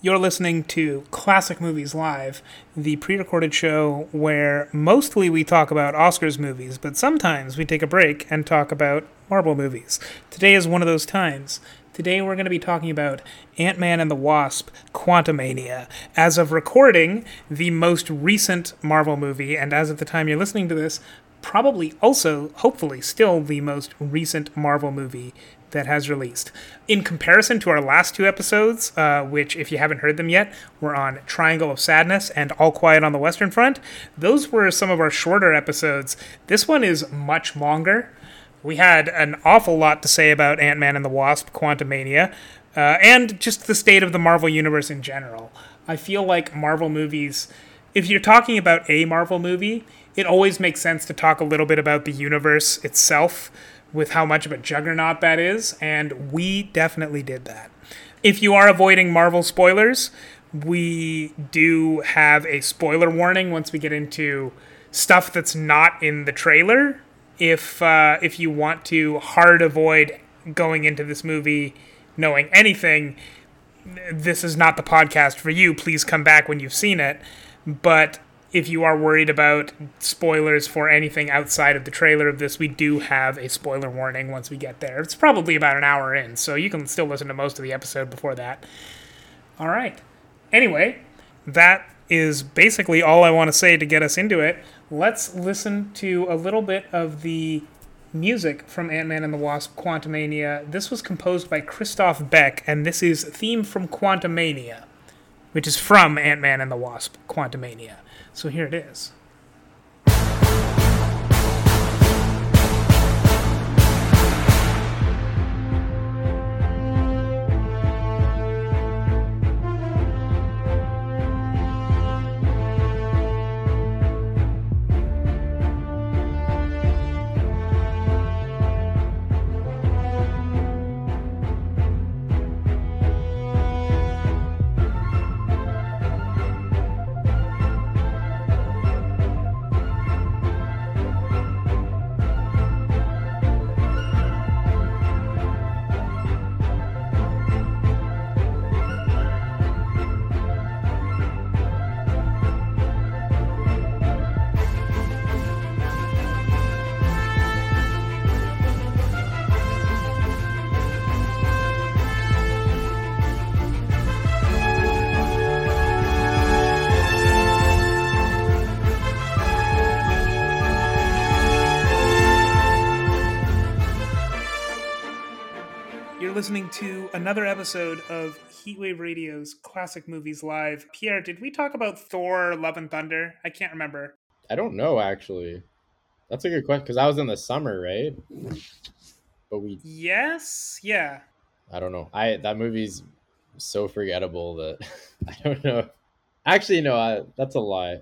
You're listening to Classic Movies Live, the pre recorded show where mostly we talk about Oscars movies, but sometimes we take a break and talk about Marvel movies. Today is one of those times. Today we're going to be talking about Ant Man and the Wasp Quantumania. As of recording, the most recent Marvel movie, and as of the time you're listening to this, probably also, hopefully, still the most recent Marvel movie that has released. In comparison to our last two episodes, uh, which, if you haven't heard them yet, were on Triangle of Sadness and All Quiet on the Western Front, those were some of our shorter episodes. This one is much longer. We had an awful lot to say about Ant Man and the Wasp, Quantumania, uh, and just the state of the Marvel Universe in general. I feel like Marvel movies, if you're talking about a Marvel movie, it always makes sense to talk a little bit about the universe itself with how much of a juggernaut that is, and we definitely did that. If you are avoiding Marvel spoilers, we do have a spoiler warning once we get into stuff that's not in the trailer. If uh, if you want to hard avoid going into this movie knowing anything, this is not the podcast for you. Please come back when you've seen it. But if you are worried about spoilers for anything outside of the trailer of this, we do have a spoiler warning once we get there. It's probably about an hour in, so you can still listen to most of the episode before that. All right. Anyway, that is basically all I want to say to get us into it. Let's listen to a little bit of the music from Ant Man and the Wasp Quantumania. This was composed by Christoph Beck, and this is Theme from Quantumania, which is from Ant Man and the Wasp Quantumania. So here it is. Listening to another episode of Heatwave Radio's Classic Movies Live. Pierre, did we talk about Thor: Love and Thunder? I can't remember. I don't know actually. That's a good question because I was in the summer, right? But we, Yes, yeah. I don't know. I that movie's so forgettable that I don't know. Actually, no, I, that's a lie.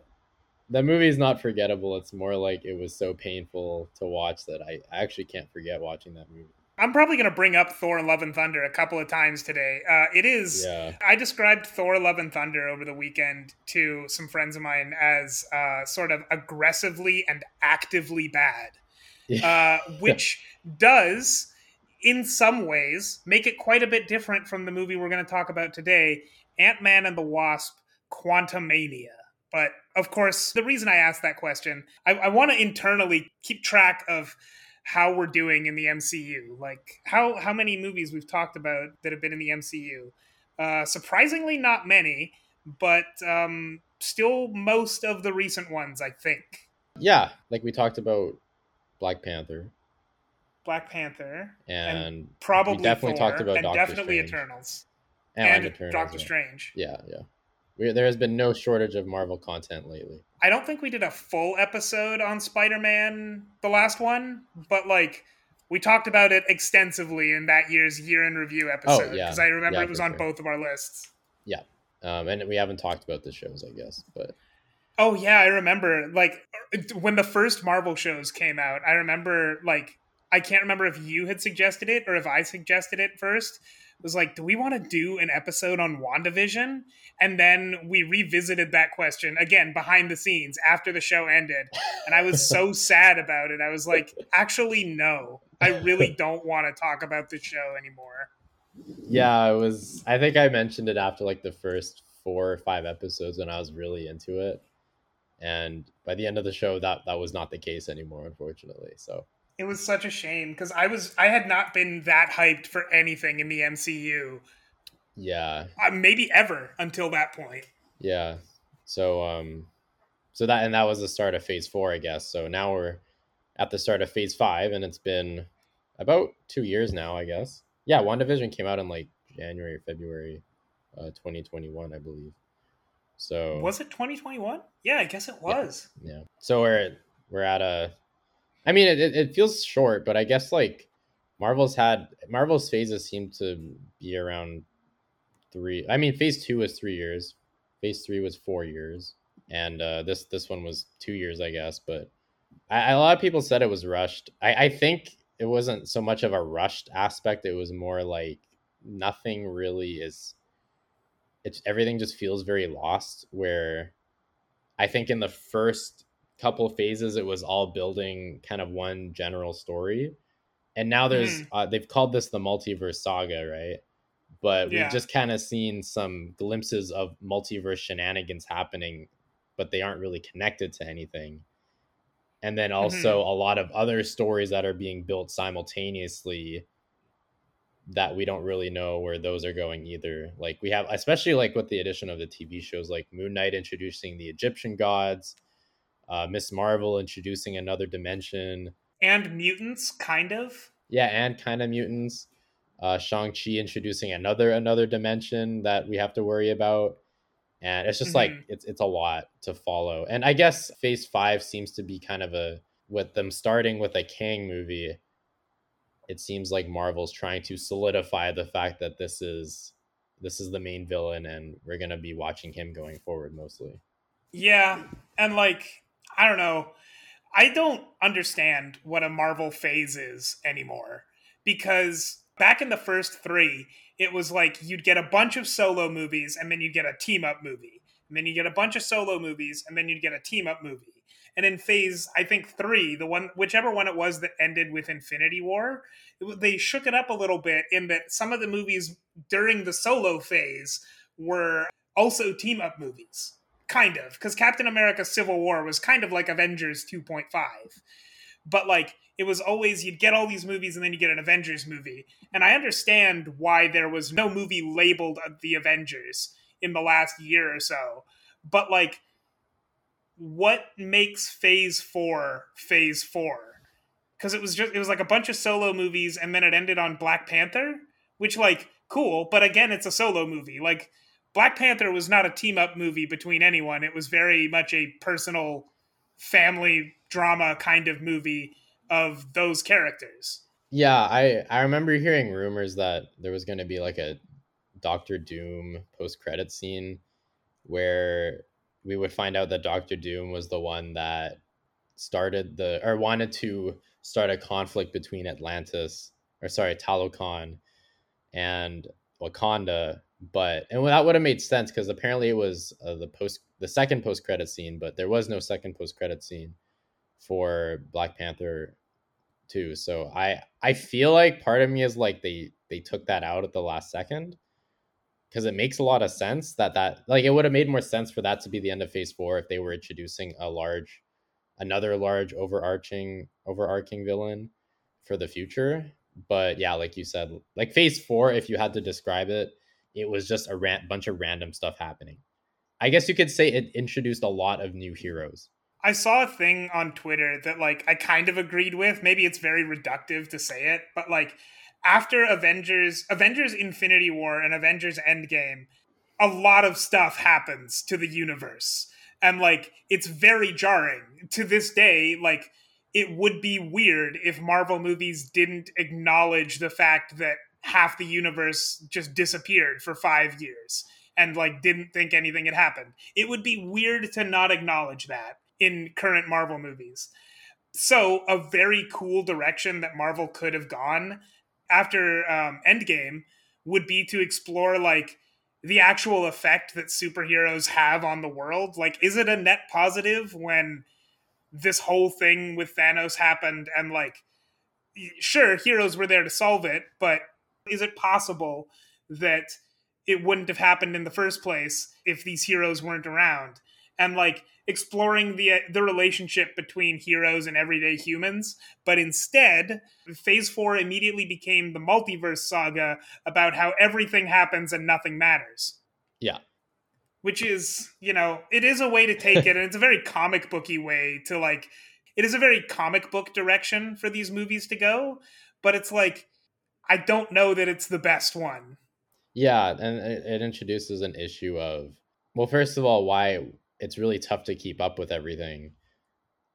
That movie is not forgettable. It's more like it was so painful to watch that I, I actually can't forget watching that movie. I'm probably going to bring up Thor: and Love and Thunder a couple of times today. Uh, it is. Yeah. I described Thor: Love and Thunder over the weekend to some friends of mine as uh, sort of aggressively and actively bad, uh, which does, in some ways, make it quite a bit different from the movie we're going to talk about today, Ant Man and the Wasp: Quantumania. But of course, the reason I asked that question, I, I want to internally keep track of how we're doing in the MCU. Like how how many movies we've talked about that have been in the MCU. Uh, surprisingly, not many, but um, still most of the recent ones, I think. yeah, like we talked about Black Panther, Black Panther, and, probably we definitely Thor, talked about and Doctor definitely Strange. Eternals and, and, Eternals, Doctor yeah. Strange. Yeah, yeah. We, there has been no shortage of Marvel content lately. I don't think we did a full episode on Spider-Man, the last one, but like we talked about it extensively in that year's year in review episode Oh, yeah. because I remember Yeah, it was on sure. both of our lists. Yeah, um, and we haven't talked about the shows, I guess, but Oh yeah, I remember like when the first Marvel shows came out. I remember like I can't remember if you had suggested it or if I suggested it first. It was like, do we want to do an episode on WandaVision? And then we revisited that question again behind the scenes after the show ended. And I was so sad about it. I was like, actually, no. I really don't want to talk about the show anymore. Yeah, it was. I think I mentioned it after like the first four or five episodes when I was really into it, and by the end of the show, that that was not the case anymore, unfortunately. So it was such a shame because I was I had not been that hyped for anything in the MCU. Yeah. Uh, maybe ever until that point. Yeah. So um so that and that was the start of phase 4, I guess. So now we're at the start of phase 5 and it's been about 2 years now, I guess. Yeah, WandaVision came out in like January or February uh 2021, I believe. So Was it 2021? Yeah, I guess it was. Yeah. yeah. So we're we're at a I mean, it, it feels short, but I guess like Marvel's had Marvel's phases seem to be around three. I mean, phase two was three years, phase three was four years, and uh, this this one was two years, I guess. But I, a lot of people said it was rushed. I, I think it wasn't so much of a rushed aspect. It was more like nothing really is. It's everything just feels very lost. Where I think in the first couple phases it was all building kind of one general story and now there's mm. uh, they've called this the multiverse saga right but yeah. we've just kind of seen some glimpses of multiverse shenanigans happening but they aren't really connected to anything and then also mm-hmm. a lot of other stories that are being built simultaneously that we don't really know where those are going either like we have especially like with the addition of the tv shows like moon knight introducing the egyptian gods uh, Miss Marvel introducing another dimension, and mutants, kind of. Yeah, and kind of mutants. Uh, Shang Chi introducing another another dimension that we have to worry about, and it's just mm-hmm. like it's it's a lot to follow. And I guess Phase Five seems to be kind of a with them starting with a Kang movie. It seems like Marvel's trying to solidify the fact that this is this is the main villain, and we're gonna be watching him going forward mostly. Yeah, and like I don't know. I don't understand what a Marvel phase is anymore because back in the first three, it was like you'd get a bunch of solo movies and then you'd get a team up movie. And then you get a bunch of solo movies and then you'd get a team up movie. And in phase, I think three, the one, whichever one it was that ended with Infinity War, it, they shook it up a little bit in that some of the movies during the solo phase were also team up movies kind of because captain america civil war was kind of like avengers 2.5 but like it was always you'd get all these movies and then you get an avengers movie. And i understand why there was no movie labeled the avengers in the last year or so. But like what makes phase 4 phase 4 because it was just it was like a bunch of solo movies and then it ended on black panther which like cool but again it's a solo movie. Like Black Panther was not a team up movie between anyone. It was very much a personal family drama kind of movie of those characters. Yeah, I I remember hearing rumors that there was going to be like a Doctor Doom post credit scene where we would find out that Doctor Doom was the one that started the or wanted to start a conflict between Atlantis or sorry Talokan and Wakanda but and that would have made sense because apparently it was uh, the post the second post credit scene, but there was no second post credit scene for Black Panther two. So I I feel like part of me is like they they took that out at the last second because it makes a lot of sense that that like it would have made more sense for that to be the end of phase four if they were introducing a large another large overarching overarching villain for the future but yeah like you said like phase four if you had to describe it it was just a bunch of random stuff happening. I guess you could say it introduced a lot of new heroes. I saw a thing on Twitter that like I kind of agreed with. Maybe it's very reductive to say it, but like after Avengers, Avengers Infinity War and Avengers Endgame, a lot of stuff happens to the universe. And like it's very jarring. To this day, like it would be weird if Marvel movies didn't acknowledge the fact that half the universe just disappeared for five years and like didn't think anything had happened. It would be weird to not acknowledge that in current Marvel movies. So, a very cool direction that Marvel could have gone after um, Endgame would be to explore like the actual effect that superheroes have on the world. Like, is it a net positive when this whole thing with Thanos happened and like, sure, heroes were there to solve it, but Is it possible that it wouldn't have happened in the first place if these heroes weren't around? And like exploring the uh, the relationship between heroes and everyday humans, but instead, Phase 4 immediately became the multiverse saga about how everything happens and nothing matters. Yeah. Which is, you know, it is a way to take it and it's a very comic booky way to like it is a very comic book direction for these movies to go, but it's like I don't know that it's the best one. Yeah, and it, introduces an issue of well, first of all, why it's really tough to keep up with everything,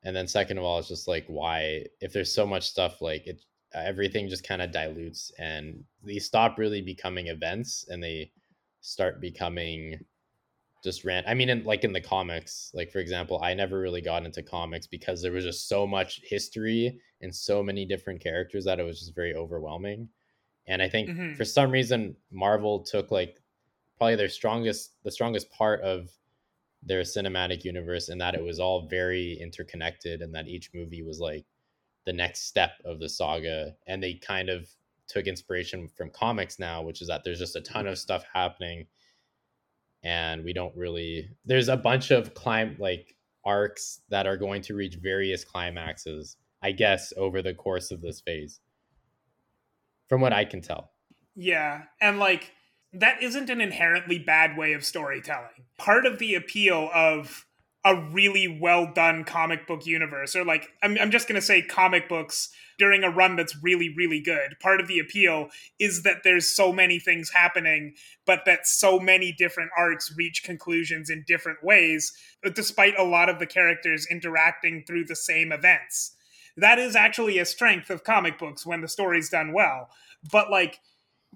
and then second of all, it's just like why if there's so much stuff, like it everything just kind of dilutes and they stop really becoming events and they start becoming just ran i mean in, like in the comics like for example i never really got into comics because there was just so much history and so many different characters that it was just very overwhelming and i think mm-hmm. for some reason marvel took like probably their strongest the strongest part of their cinematic universe and that it was all very interconnected and that each movie was like the next step of the saga. And they kind of took inspiration from comics now which is that there's just a ton of stuff happening. And we don't really there's a bunch of climb like arcs that are going to reach various climaxes i guess over the course of this phase from what i can tell. Yeah and like that isn't an inherently bad way of storytelling. Part of the appeal of a really well done comic book universe or like I'm, I'm just going to say comic books during a run that's really really good. Part of the appeal is that there's so many things happening but that so many different arcs reach conclusions in different ways despite a lot of the characters interacting through the same events that is actually a strength of comic books when the story's done well but like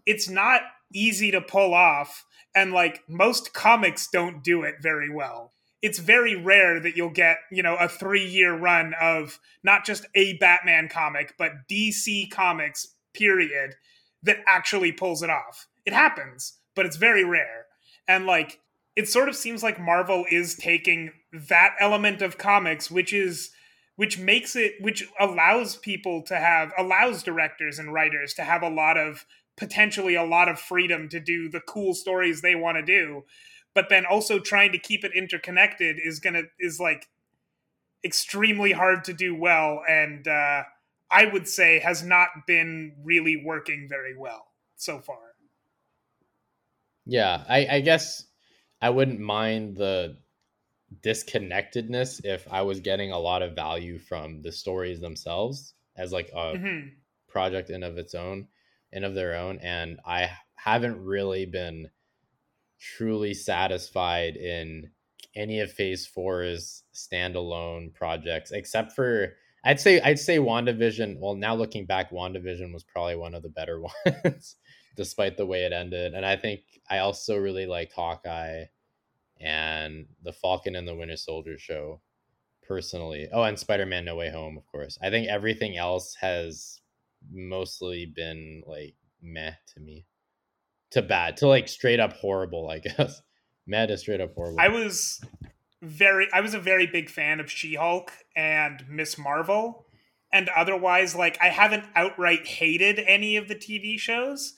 it's not easy to pull off and like most comics don't do it very well it's very rare that you'll get, you know, a three year run of not just a Batman comic, but DC comics, period, that actually pulls it off. It happens, but it's very rare. And like, it sort of seems like Marvel is taking that element of comics, which is which makes it which allows people to have allows directors and writers to have a lot of potentially a lot of freedom to do the cool stories they want to do. But then also trying to keep it interconnected is gonna is like extremely hard to do well and uh, i would say has not been really working very well so far. Yeah i, I guess i wouldn't mind the disconnectedness if i was getting a lot of value from the stories themselves as like a mm-hmm. project in of its own and of their own and i haven't really been truly satisfied in any of phase four's standalone projects except for I'd say I'd say WandaVision. Well, now looking back, WandaVision was probably one of the better ones, despite the way it ended. And I think I also really liked Hawkeye and the Falcon and the Winter Soldier show personally. Oh, and Spider-Man No Way Home, of course. I think everything else has mostly been like meh to me to bad to like straight up horrible, I guess. meh is straight up horrible. I was very I was a very big fan of She-Hulk and Miss Marvel. And otherwise, like I haven't outright hated any of the TV shows,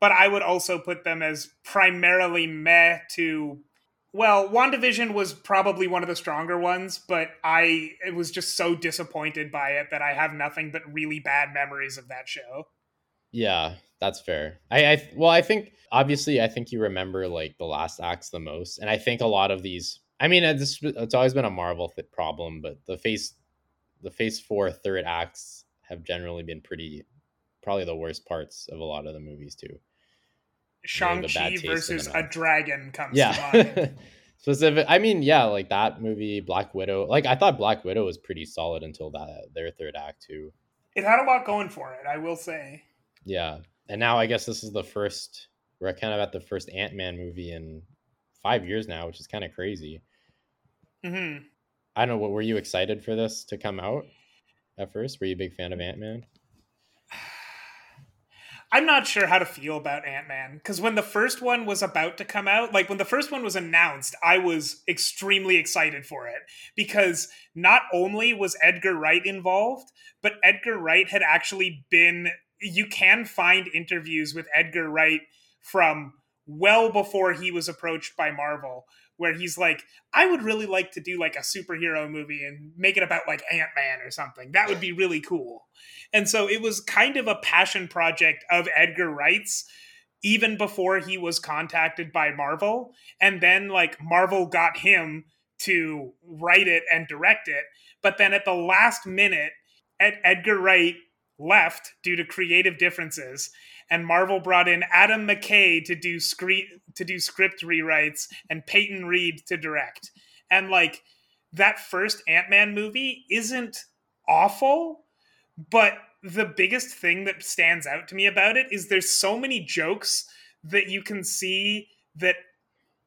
but I would also put them as primarily meh to well, WandaVision was probably one of the stronger ones, but I was just so disappointed by it that I have nothing but really bad memories of that show. Yeah, that's fair. I, I well, I think obviously, I think you remember like the last acts the most, and I think a lot of these. I mean, it's, it's always been a Marvel th- problem, but the phase, the phase four third acts have generally been pretty, probably the worst parts of a lot of the movies too. Shang Chi versus a dragon comes yeah. to mind. Specific, I mean, yeah, like that movie, Black Widow. Like I thought Black Widow was pretty solid until that their third act too. It had a lot going for it, I will say. Yeah, and now I guess this is the first. We're kind of at the first Ant Man movie in five years now, which is kind of crazy. Mm-hmm. I don't know. What were you excited for this to come out at first? Were you a big fan of Ant Man? I'm not sure how to feel about Ant Man because when the first one was about to come out, like when the first one was announced, I was extremely excited for it. Because not only was Edgar Wright involved, but Edgar Wright had actually been you can find interviews with Edgar Wright from well before he was approached by Marvel where he's like, I would really like to do like a superhero movie and make it about like Ant Man or something. That would be really cool. And so it was kind of a passion project of Edgar Wright's even before he was contacted by Marvel. And then like Marvel got him to write it and direct it. But then at the last minute, Ed- Edgar Wright left due to creative differences and Marvel brought in Adam McKay to do script to do script rewrites and Peyton Reed to direct. And like that first Ant-Man movie isn't awful, but the biggest thing that stands out to me about it is there's so many jokes that you can see that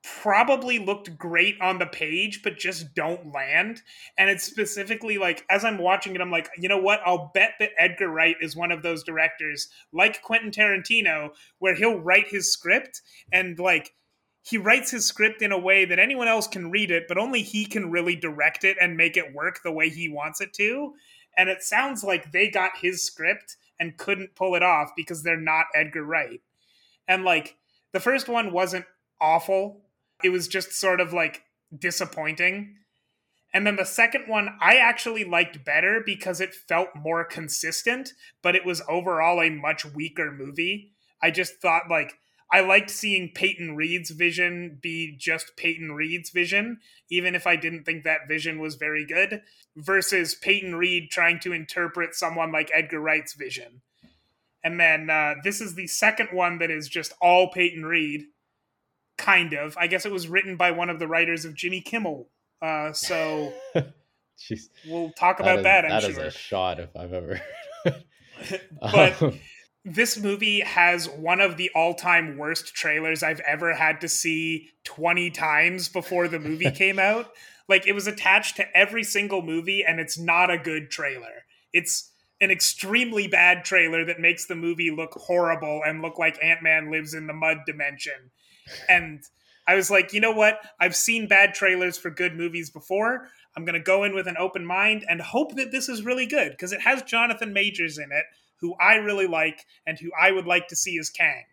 probably looked great on the page but just don't land. And it's specifically like as i'm watching it i'm like you know what? I'll bet that edgar wright is one of those directors like quentin tarantino where he'll write his script and like he writes his script in a way that anyone else can read it but only he can really direct it and make it work the way he wants it to. And it sounds like they got his script and couldn't pull it off because they're not edgar wright. And like the first one wasn't awful it was just sort of like disappointing. And then the second one I actually liked better because it felt more consistent, but it was overall a much weaker movie. I just thought like I liked seeing Peyton Reed's vision be just Peyton Reed's vision, even if I didn't think that vision was very good, versus Peyton Reed trying to interpret someone like Edgar Wright's vision. And then uh, this is the second one that is just all Peyton Reed kind of. I guess it was written by one of the writers of Jimmy Kimmel. Uh, so Jeez. we'll talk about that. Is, that, I'm sure. a shot if I've ever. but um, this movie has one of the all-time worst trailers I've ever had to see 20 times before the movie came out. Like it was attached to every single movie and it's not a good trailer. It's an extremely bad trailer that makes the movie look horrible and look like Ant-Man lives in the mud dimension and I was like, you know what? I've seen bad trailers for good movies before. I'm going to go in with an open mind and hope that this is really good because it has Jonathan Majors in it, who I really like and who I would like to see as Kang.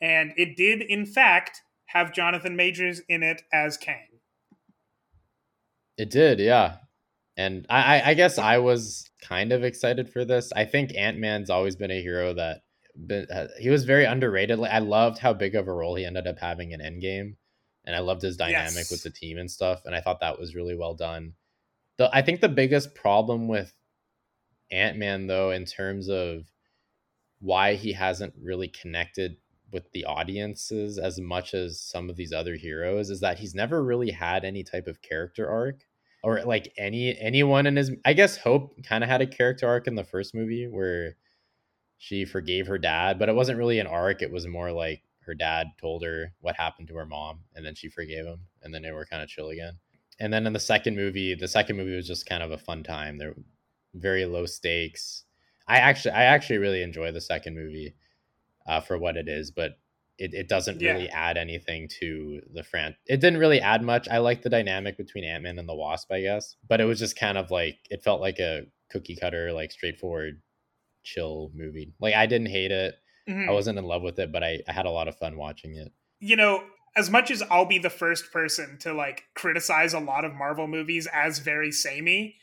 And it did, in fact, have Jonathan Majors in it as Kang. It did, yeah. And I, I guess I was kind of excited for this. I think Ant Man's always been a hero that been uh, he was very underrated. Like I loved how big of a role he ended up having in Endgame, and I loved his dynamic yes. with the team and stuff. And I thought that was really well done. The I think the biggest problem with Ant Man though, in terms of why he hasn't really connected with the audiences as much as some of these other heroes, is that he's never really had any type of character arc or like any anyone in his. I guess Hope kind of had a character arc in the first movie where she forgave her dad, but it wasn't really an arc. It was more like her dad told her what happened to her mom, and then she forgave him, and then they were kind of chill again. And then in the second movie, the second movie was just kind of a fun time. They're very low stakes. I actually, I actually really enjoy the second movie uh, for what it is, but it, it doesn't yeah. really add anything to the fran. It didn't really add much. I like the dynamic between Ant Man and the Wasp, I guess, but it was just kind of like it felt like a cookie cutter, like straightforward chill movie. Like I didn't hate it. Mm-hmm. I wasn't in love with it, but I, I had a lot of fun watching it. You know, as much as I'll be the first person to like criticize a lot of Marvel movies as very samey,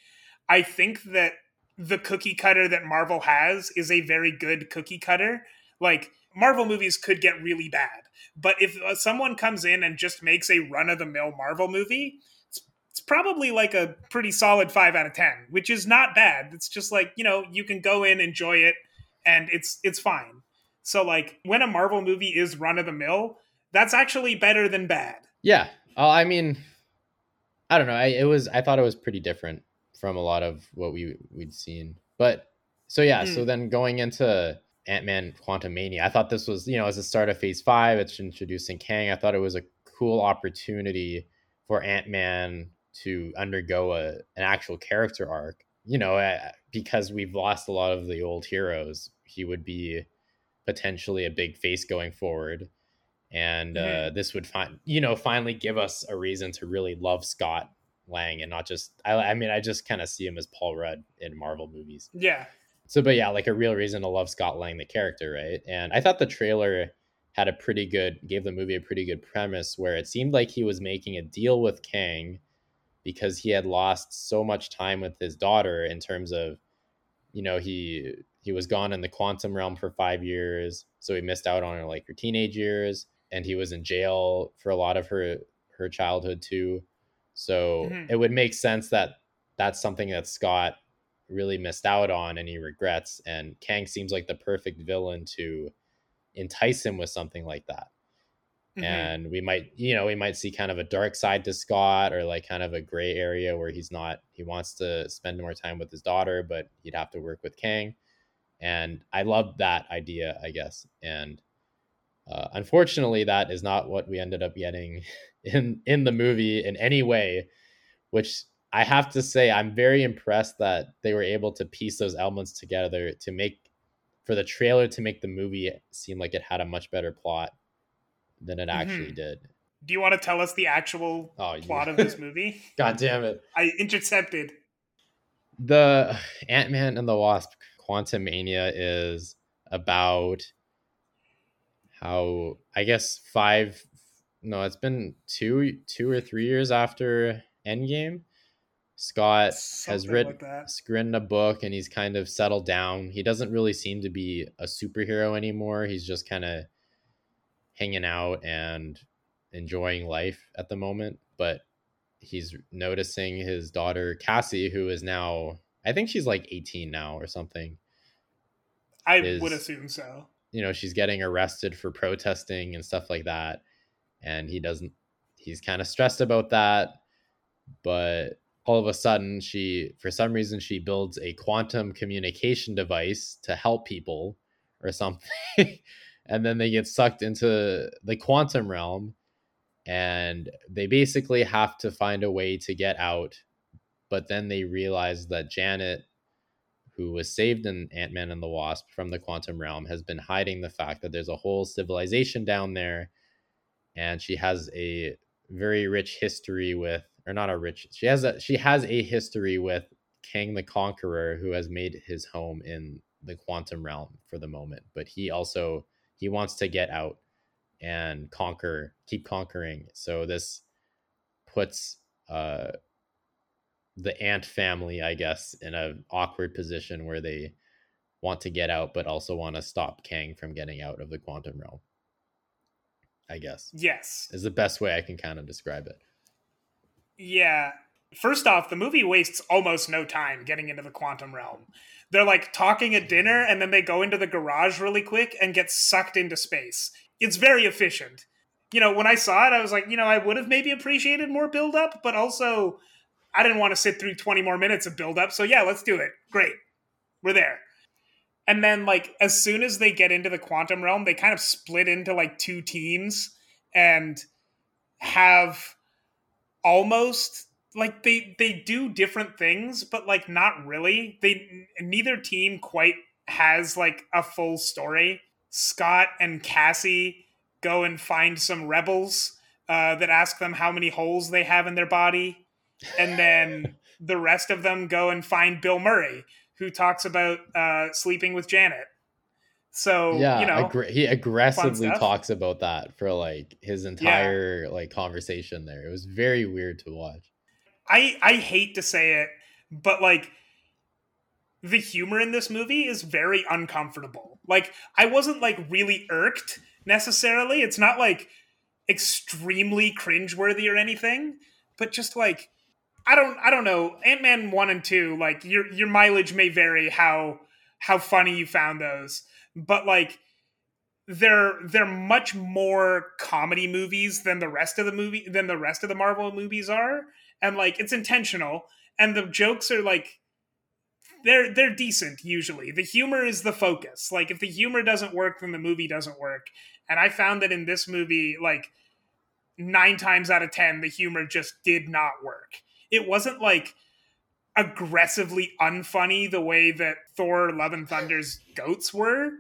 I think that the cookie cutter that Marvel has is a very good cookie cutter. Like Marvel movies could get really bad, but if uh, someone comes in and just makes a run of the mill Marvel movie, it's probably like a pretty solid five out of ten, which is not bad. It's just like you know you can go in, enjoy it, and it's it's fine. So like when a Marvel movie is run of the mill, that's actually better than bad. Yeah, uh, I mean, I don't know. I, it was I thought it was pretty different from a lot of what we we'd seen, but so yeah. Mm. So hmm. then going into Ant Man Quantumania, I thought this was you know as a start of Phase Five, it's introducing Kang. I thought it was a cool opportunity for Ant Man to undergo a an actual character arc. You know, because we've lost a lot of the old heroes, he would be potentially a big face going forward. And mm-hmm. uh, this would find, you know, finally give us a reason to really love Scott Lang and not just. I, I mean, I just kind of see him as Paul Rudd in Marvel movies. Yeah, so but yeah, like a real reason to love Scott Lang the character, right? And I thought the trailer had a pretty good gave the movie a pretty good premise where it seemed like he was making a deal with Kang because he had lost so much time with his daughter in terms of you know he he was gone in the quantum realm for 5 years so he missed out on her like her teenage years and he was in jail for a lot of her her childhood too so mm-hmm. it would make sense that that's something that Scott really missed out on and he regrets and Kang seems like the perfect villain to entice him with something like that Mm-hmm. and we might you know we might see kind of a dark side to scott or like kind of a gray area where he's not he wants to spend more time with his daughter but he'd have to work with kang and i love that idea i guess and uh, unfortunately that is not what we ended up getting in in the movie in any way which i have to say i'm very impressed that they were able to piece those elements together to make for the trailer to make the movie seem like it had a much better plot than it actually mm-hmm. did. Do you want to tell us the actual oh, plot of this movie? God damn it. I intercepted. The Ant Man and the Wasp Quantumania is about how I guess five no, it's been two two or three years after Endgame. Scott Something has written, like written a book and he's kind of settled down. He doesn't really seem to be a superhero anymore. He's just kind of hanging out and enjoying life at the moment, but he's noticing his daughter Cassie, who is now I think she's like 18 now or something. I is, would assume so. You know, she's getting arrested for protesting and stuff like that. And he doesn't he's kind of stressed about that. But all of a sudden she for some reason she builds a quantum communication device to help people or something. and then they get sucked into the quantum realm and they basically have to find a way to get out but then they realize that janet who was saved in ant-man and the wasp from the quantum realm has been hiding the fact that there's a whole civilization down there and she has a very rich history with or not a rich she has a she has a history with kang the conqueror who has made his home in the quantum realm for the moment but he also he wants to get out and conquer, keep conquering. So this puts uh, the ant family, I guess, in an awkward position where they want to get out, but also want to stop Kang from getting out of the quantum realm. I guess. Yes. Is the best way I can kind of describe it. Yeah. First off, the movie wastes almost no time getting into the quantum realm they're like talking at dinner and then they go into the garage really quick and get sucked into space. It's very efficient. You know, when I saw it, I was like, you know, I would have maybe appreciated more build up, but also I didn't want to sit through 20 more minutes of build up. So yeah, let's do it. Great. We're there. And then like as soon as they get into the quantum realm, they kind of split into like two teams and have almost like they they do different things but like not really they neither team quite has like a full story scott and cassie go and find some rebels uh, that ask them how many holes they have in their body and then the rest of them go and find bill murray who talks about uh, sleeping with janet so yeah, you know, aggr- he aggressively talks about that for like his entire yeah. like conversation there. It was very weird to watch. I I hate to say it, but like the humor in this movie is very uncomfortable. Like I wasn't like really irked necessarily. It's not like extremely cringeworthy or anything, but just like I don't I don't know. Ant-Man 1 and 2, like your your mileage may vary how how funny you found those. But like they're they're much more comedy movies than the rest of the movie than the rest of the Marvel movies are and like it's intentional and the jokes are like they're they're decent usually. The humor is the focus. Like if the humor doesn't work then the movie doesn't work. And I found that in this movie like 9 times out of 10 the humor just did not work. It wasn't like aggressively unfunny the way that Thor Love and Thunder's goats were,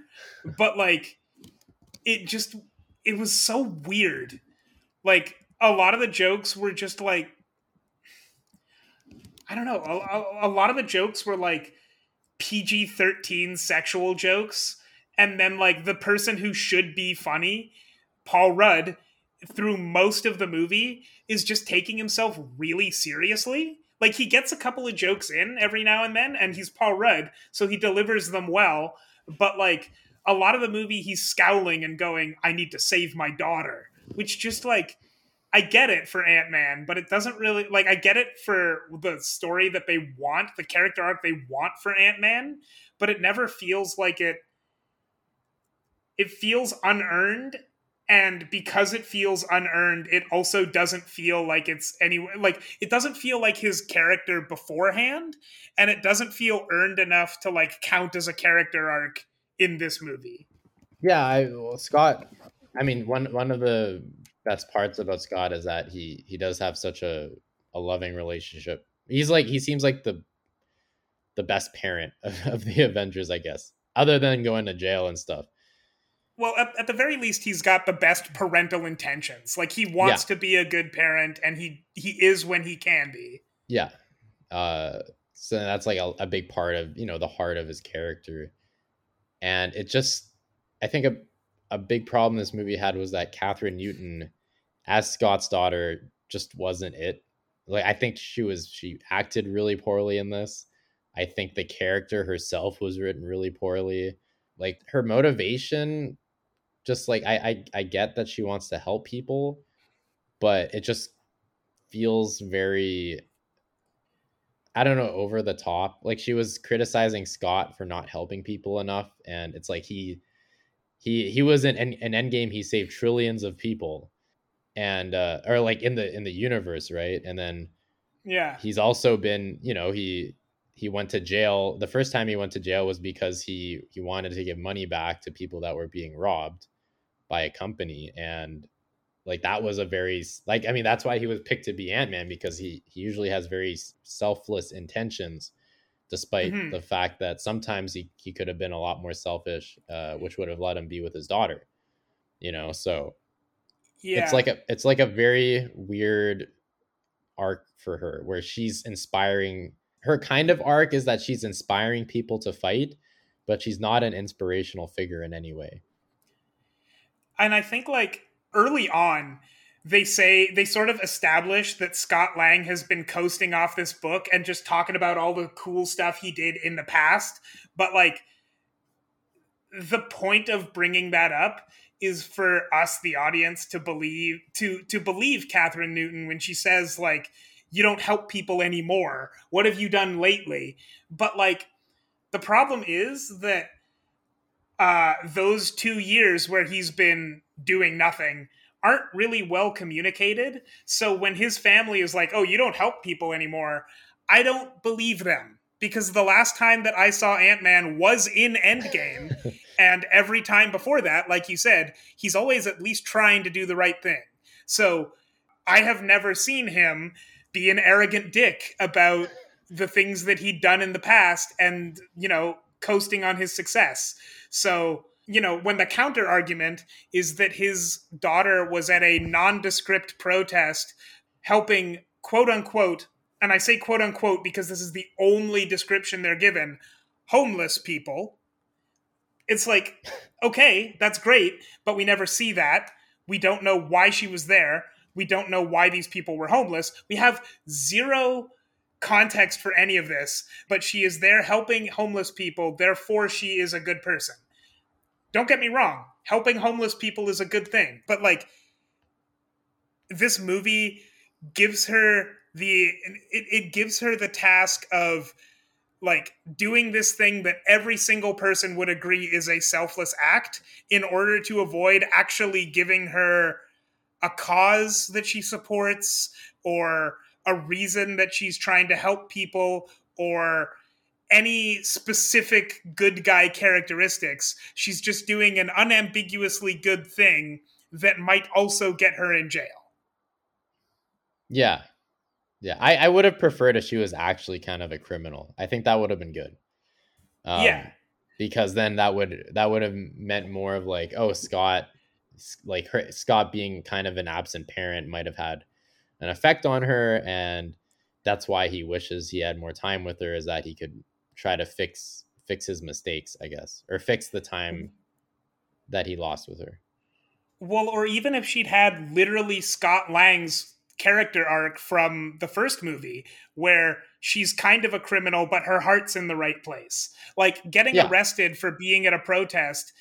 but like it just it was so weird. Like a lot of the jokes were just like I don't know. A, a, a lot of the jokes were like PG 13 sexual jokes. And then, like, the person who should be funny, Paul Rudd, through most of the movie, is just taking himself really seriously. Like, he gets a couple of jokes in every now and then, and he's Paul Rudd, so he delivers them well. But, like, a lot of the movie, he's scowling and going, I need to save my daughter, which just, like, I get it for Ant Man, but it doesn't really like I get it for the story that they want, the character arc they want for Ant Man, but it never feels like it. It feels unearned, and because it feels unearned, it also doesn't feel like it's any like it doesn't feel like his character beforehand, and it doesn't feel earned enough to like count as a character arc in this movie. Yeah, I well, Scott. I mean, one one of the best parts about Scott is that he he does have such a a loving relationship. He's like he seems like the the best parent of, of the Avengers, I guess, other than going to jail and stuff. Well, at, at the very least, he's got the best parental intentions. Like he wants yeah. to be a good parent, and he he is when he can be. Yeah, uh, so that's like a, a big part of you know the heart of his character, and it just I think a a big problem this movie had was that Kathryn Newton, as Scott's daughter, just wasn't it. Like I think she was she acted really poorly in this. I think the character herself was written really poorly. Like her motivation, just like I I, I get that she wants to help people, but it just feels very I don't know, over the top. Like she was criticizing Scott for not helping people enough, and it's like he he he was in an, Endgame. He saved trillions of people, and uh, or like in the in the universe, right? And then yeah, he's also been you know he he went to jail. The first time he went to jail was because he he wanted to give money back to people that were being robbed by a company, and like that was a very like I mean that's why he was picked to be Ant Man because he he usually has very selfless intentions despite mm-hmm. the fact that sometimes he, he could have been a lot more selfish, uh, which would have let him be with his daughter. You know, so yeah. it's like a it's like a very weird arc for her where she's inspiring her kind of arc is that she's inspiring people to fight, but she's not an inspirational figure in any way. And I think like early on, they say they sort of establish that Scott Lang has been coasting off this book and just talking about all the cool stuff he did in the past. But like the point of bringing that up is for us, the audience, to believe to to believe Kathryn Newton when she says like you don't help people anymore. What have you done lately? But like the problem is that uh, those two years where he's been doing nothing aren't really well communicated. So when his family is like, "Oh, you don't help people anymore," I don't believe them because the last time that I saw Ant Man was in Endgame, and every time before that, like you said, he's always at least trying to do the right thing. So I have never seen him be an arrogant dick about the things that he'd done in the past and, you know, coasting on his success. So you know, when the counter argument is that his daughter was at a nondescript protest helping, quote unquote, and I say quote unquote because this is the only description they're given, homeless people. It's like, okay, that's great, but we never see that. We don't know why she was there. We don't know why these people were homeless. We have zero context for any of this, but she is there helping homeless people. Therefore, she is a good person don't get me wrong, helping homeless people is a good thing, but like this movie gives her the it, it gives her the task of like doing this thing that every single person would agree is a selfless act in order to avoid actually giving her a cause that she supports or a reason that she's trying to help people or any specific good guy characteristics. She's just doing an unambiguously good thing that might also get her in jail. Yeah. Yeah. I, I would have preferred if she was actually kind of a criminal. I think that would have been good. Um, yeah. Because then that would that would have meant more of like, oh, Scott like her Scott being kind of an absent parent might have had an effect on her and that's why he wishes he had more time with her is that he could try to fix fix his mistakes, I guess, or fix the time mm-hmm. that he lost with her. Well, or even if she'd had literally Scott Lang's character arc from the first movie, where she's kind of a criminal, but her heart's in the right place. Like getting Yeah. arrested for being at a protest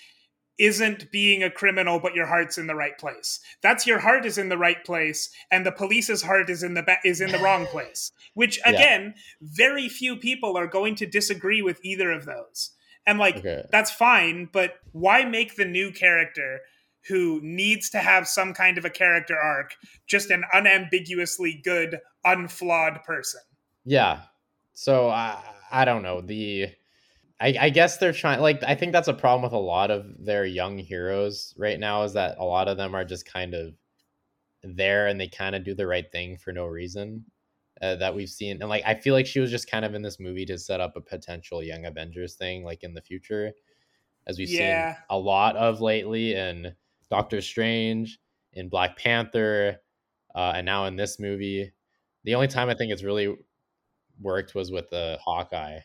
isn't being a criminal, but your heart's in the right place. That's your heart is in the right place, and the police's heart is in the ba- is in the wrong place. Which Yeah. again, very few people are going to disagree with either of those. And like Okay. that's fine, but why make the new character who needs to have some kind of a character arc just an unambiguously good, unflawed person? Yeah. So I I don't know the. I, I guess they're trying like I think that's a problem with a lot of their young heroes right now is that a lot of them are just kind of there and they kind of do the right thing for no reason uh, that we've seen. And like I feel like she was just kind of in this movie to set up a potential young Avengers thing like in the future as we've Yeah. seen a lot of lately in Doctor Strange in Black Panther uh, and now in this movie. The only time I think it's really worked was with the Hawkeye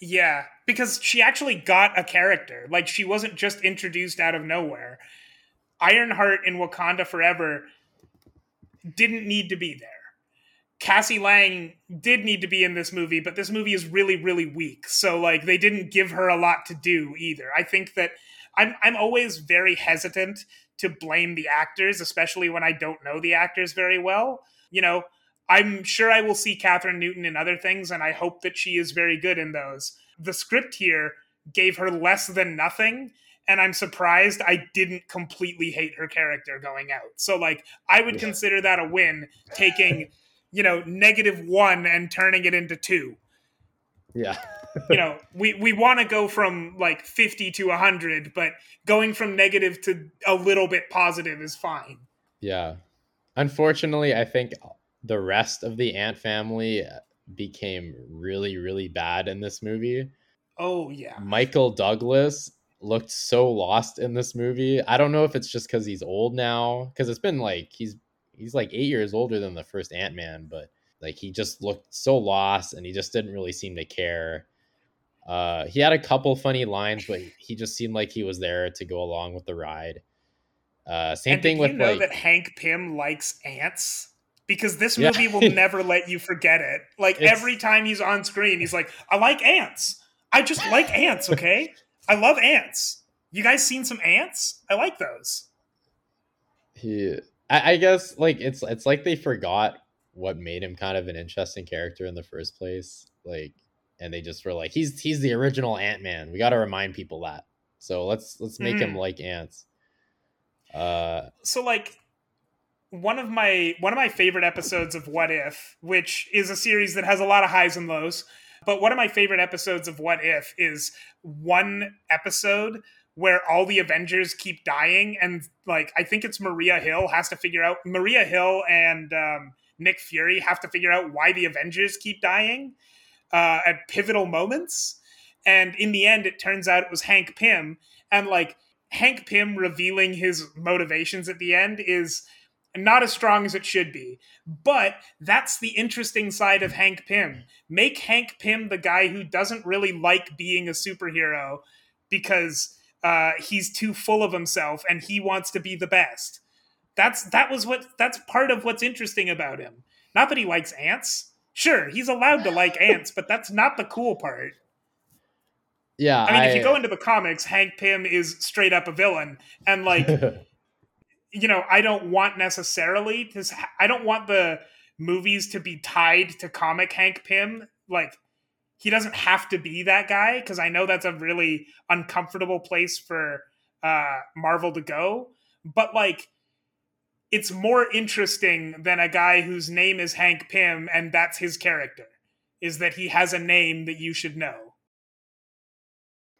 Yeah, because she actually got a character. Like she wasn't just introduced out of nowhere. Ironheart in Wakanda Forever didn't need to be there. Cassie Lang did need to be in this movie, but this movie is really, really weak. So like they didn't give her a lot to do either. I think that I'm I'm always very hesitant to blame the actors, especially when I don't know the actors very well. You know, I'm sure I will see Kathryn Newton in other things, and I hope that she is very good in those. The script here gave her less than nothing, and I'm surprised I didn't completely hate her character going out. So, like, I would Yeah. consider that a win, taking, you know, negative one and turning it into two. yeah You know, we, we want to go from like 50 to 100, but going from negative to a little bit positive is fine. Yeah. Unfortunately, I think the rest of the ant family became really, really bad in this movie. Oh, yeah. Michael Douglas looked so lost in this movie. I don't know if it's just because he's old now, because it's been like he's he's like eight years older than the first Ant Man, but like he just looked so lost and he just didn't really seem to care. Uh, he had a couple funny lines, but he just seemed like he was there to go along with the ride. Uh, same and thing with you know like that Hank Pym likes ants? Because this Yeah. movie will never let you forget it. Like It's- every time he's on screen, he's like, "I like ants. I just like ants. Okay, I love ants. You guys seen some ants? I like those." he I, I guess like it's it's like they forgot what made him kind of an interesting character in the first place like and they just were like he's he's the original ant-man we got to remind people that so let's let's make him Mhm. like ants uh so like one of my one of my favorite episodes of What If, which is a series that has a lot of highs and lows, but one of my favorite episodes of What If is one episode where all the Avengers keep dying and like I think it's Maria Hill has to figure out Maria Hill and um, Nick Fury have to figure out why the Avengers keep dying uh, at pivotal moments. And in the end, it turns out it was Hank Pym. And like Hank Pym revealing his motivations at the end is not as strong as it should be. But that's the interesting side of Hank Pym. Make Hank Pym the guy who doesn't really like being a superhero because uh, he's too full of himself and he wants to be the best. That's that was what that's part of what's interesting about him. Not that he likes ants. Sure, he's allowed to like ants, but that's not the cool part. yeah I mean, if you go into the comics, Hank Pym is straight up a villain, and like you know, I don't want necessarily to. I don't want the movies to be tied to comic Hank Pym. Like he doesn't have to be that guy because I know that's a really uncomfortable place for uh, Marvel to go. But like, it's more interesting than a guy whose name is Hank Pym and that's his character. Is that he has a name that you should know.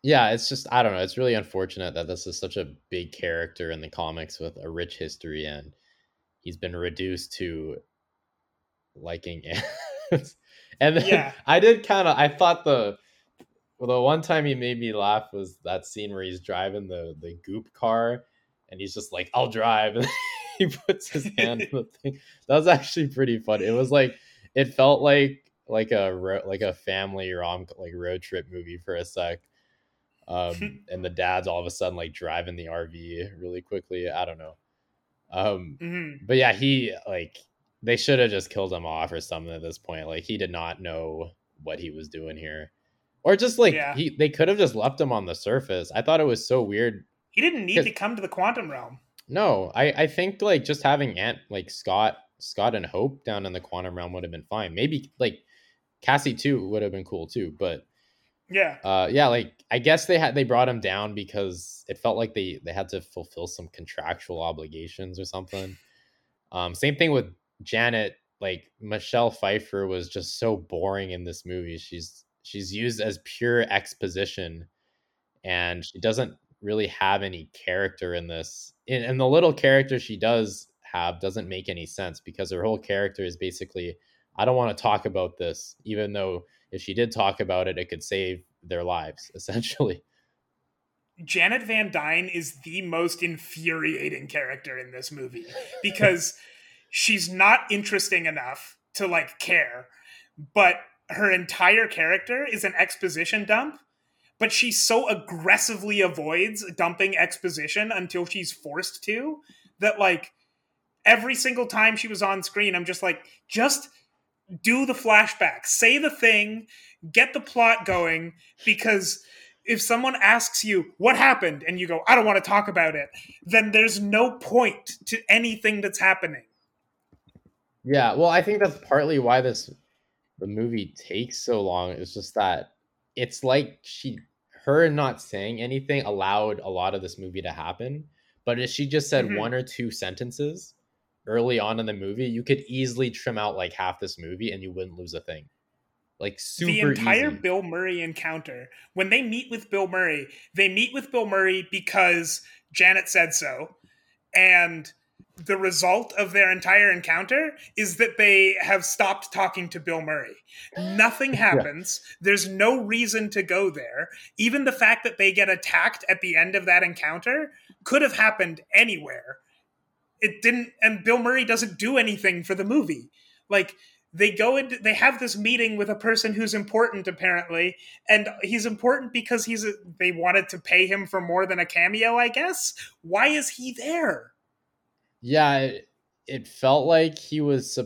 Yeah it's just i don't know it's really unfortunate that this is such a big character in the comics with a rich history and he's been reduced to liking ants and then Yeah. i did kind of i thought the well, the one time he made me laugh was that scene where he's driving the the goop car and he's just like i'll drive and he puts his hand in the thing that was actually pretty funny it was like it felt like like a like a family rom like road trip movie for a sec. Um, and the dad's all of a sudden like driving the RV really quickly. I don't know. Um, Mhm. but yeah, he like they should have just killed him off or something at this point. Like he did not know what he was doing here, or just like Yeah. he they could have just left him on the surface. I thought it was so weird. He didn't need to come to the quantum realm. No, I I think like just having Ant like Scott Scott and Hope down in the quantum realm would have been fine. Maybe like Cassie too would have been cool too, but Yeah. uh yeah like i guess they had they brought him down because it felt like they they had to fulfill some contractual obligations or something um same thing with janet like michelle pfeiffer was just so boring in this movie she's she's used as pure exposition and she doesn't really have any character in this and, and the little character she does have doesn't make any sense because her whole character is basically i don't want to talk about this even though if she did talk about it, it could save their lives, essentially. Janet Van Dyne is the most infuriating character in this movie because she's not interesting enough to like care, but her entire character is an exposition dump. But she so aggressively avoids dumping exposition until she's forced to that, like, every single time she was on screen, I'm just like, just do the flashback, say the thing, get the plot going, because if someone asks you what happened and you go i don't want to talk about it then there's no point to anything that's happening Yeah, well, I think that's partly why this the movie takes so long. It's just that it's like she her not saying anything allowed a lot of this movie to happen. But if she just said Mhm. one or two sentences early on in the movie, you could easily trim out like half this movie and you wouldn't lose a thing. Like super the entire easy. bill murray encounter when they meet with bill murray they meet with bill murray because janet said so and the result of their entire encounter is that they have stopped talking to bill murray. Nothing happens. There's no reason to go there. Even the fact that they get attacked at the end of that encounter could have happened anywhere it didn't and bill murray doesn't do anything for the movie like they go into they have this meeting with a person who's important apparently and he's important because he's a, they wanted to pay him for more than a cameo i guess why is he there Yeah, it, it felt like he was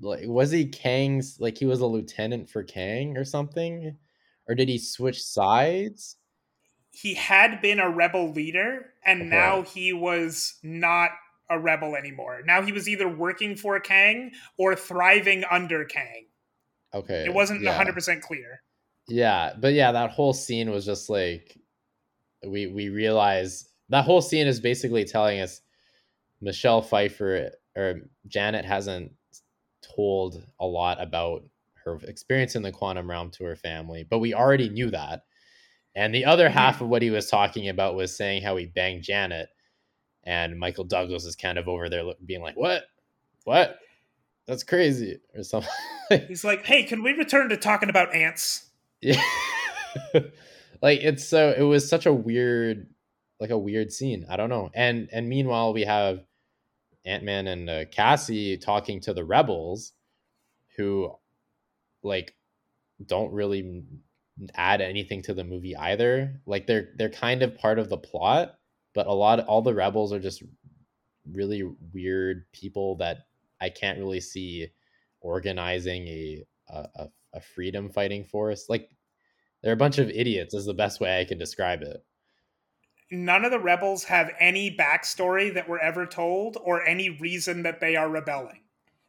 like was he Kang's like he was a lieutenant for Kang or something, or did he switch sides? he had been a rebel leader and Okay. now he was not a rebel anymore. Now he was either working for kang or thriving under kang. Okay, it wasn't yeah. 100% clear. Yeah, but yeah, that whole scene was just like we we realize that whole scene is basically telling us Michelle Pfeiffer or Janet hasn't told a lot about her experience in the quantum realm to her family, but we already knew that. And the other half of what he was talking about was saying how he banged Janet, and Michael Douglas is kind of over there being like, "What? What? That's crazy," or something. he's like hey can we return to talking about ants Yeah. like it's so it was such a weird like a weird scene. I don't know. And and meanwhile we have Ant-Man and uh, Cassie talking to the rebels who like don't really add anything to the movie either. Like they're they're kind of part of the plot, but a lot all the rebels are just really weird people that I can't really see organizing a a, a, freedom fighting force. Like they're a bunch of idiots is the best way I can describe it. none of the rebels have any backstory that were ever told or any reason that they are rebelling.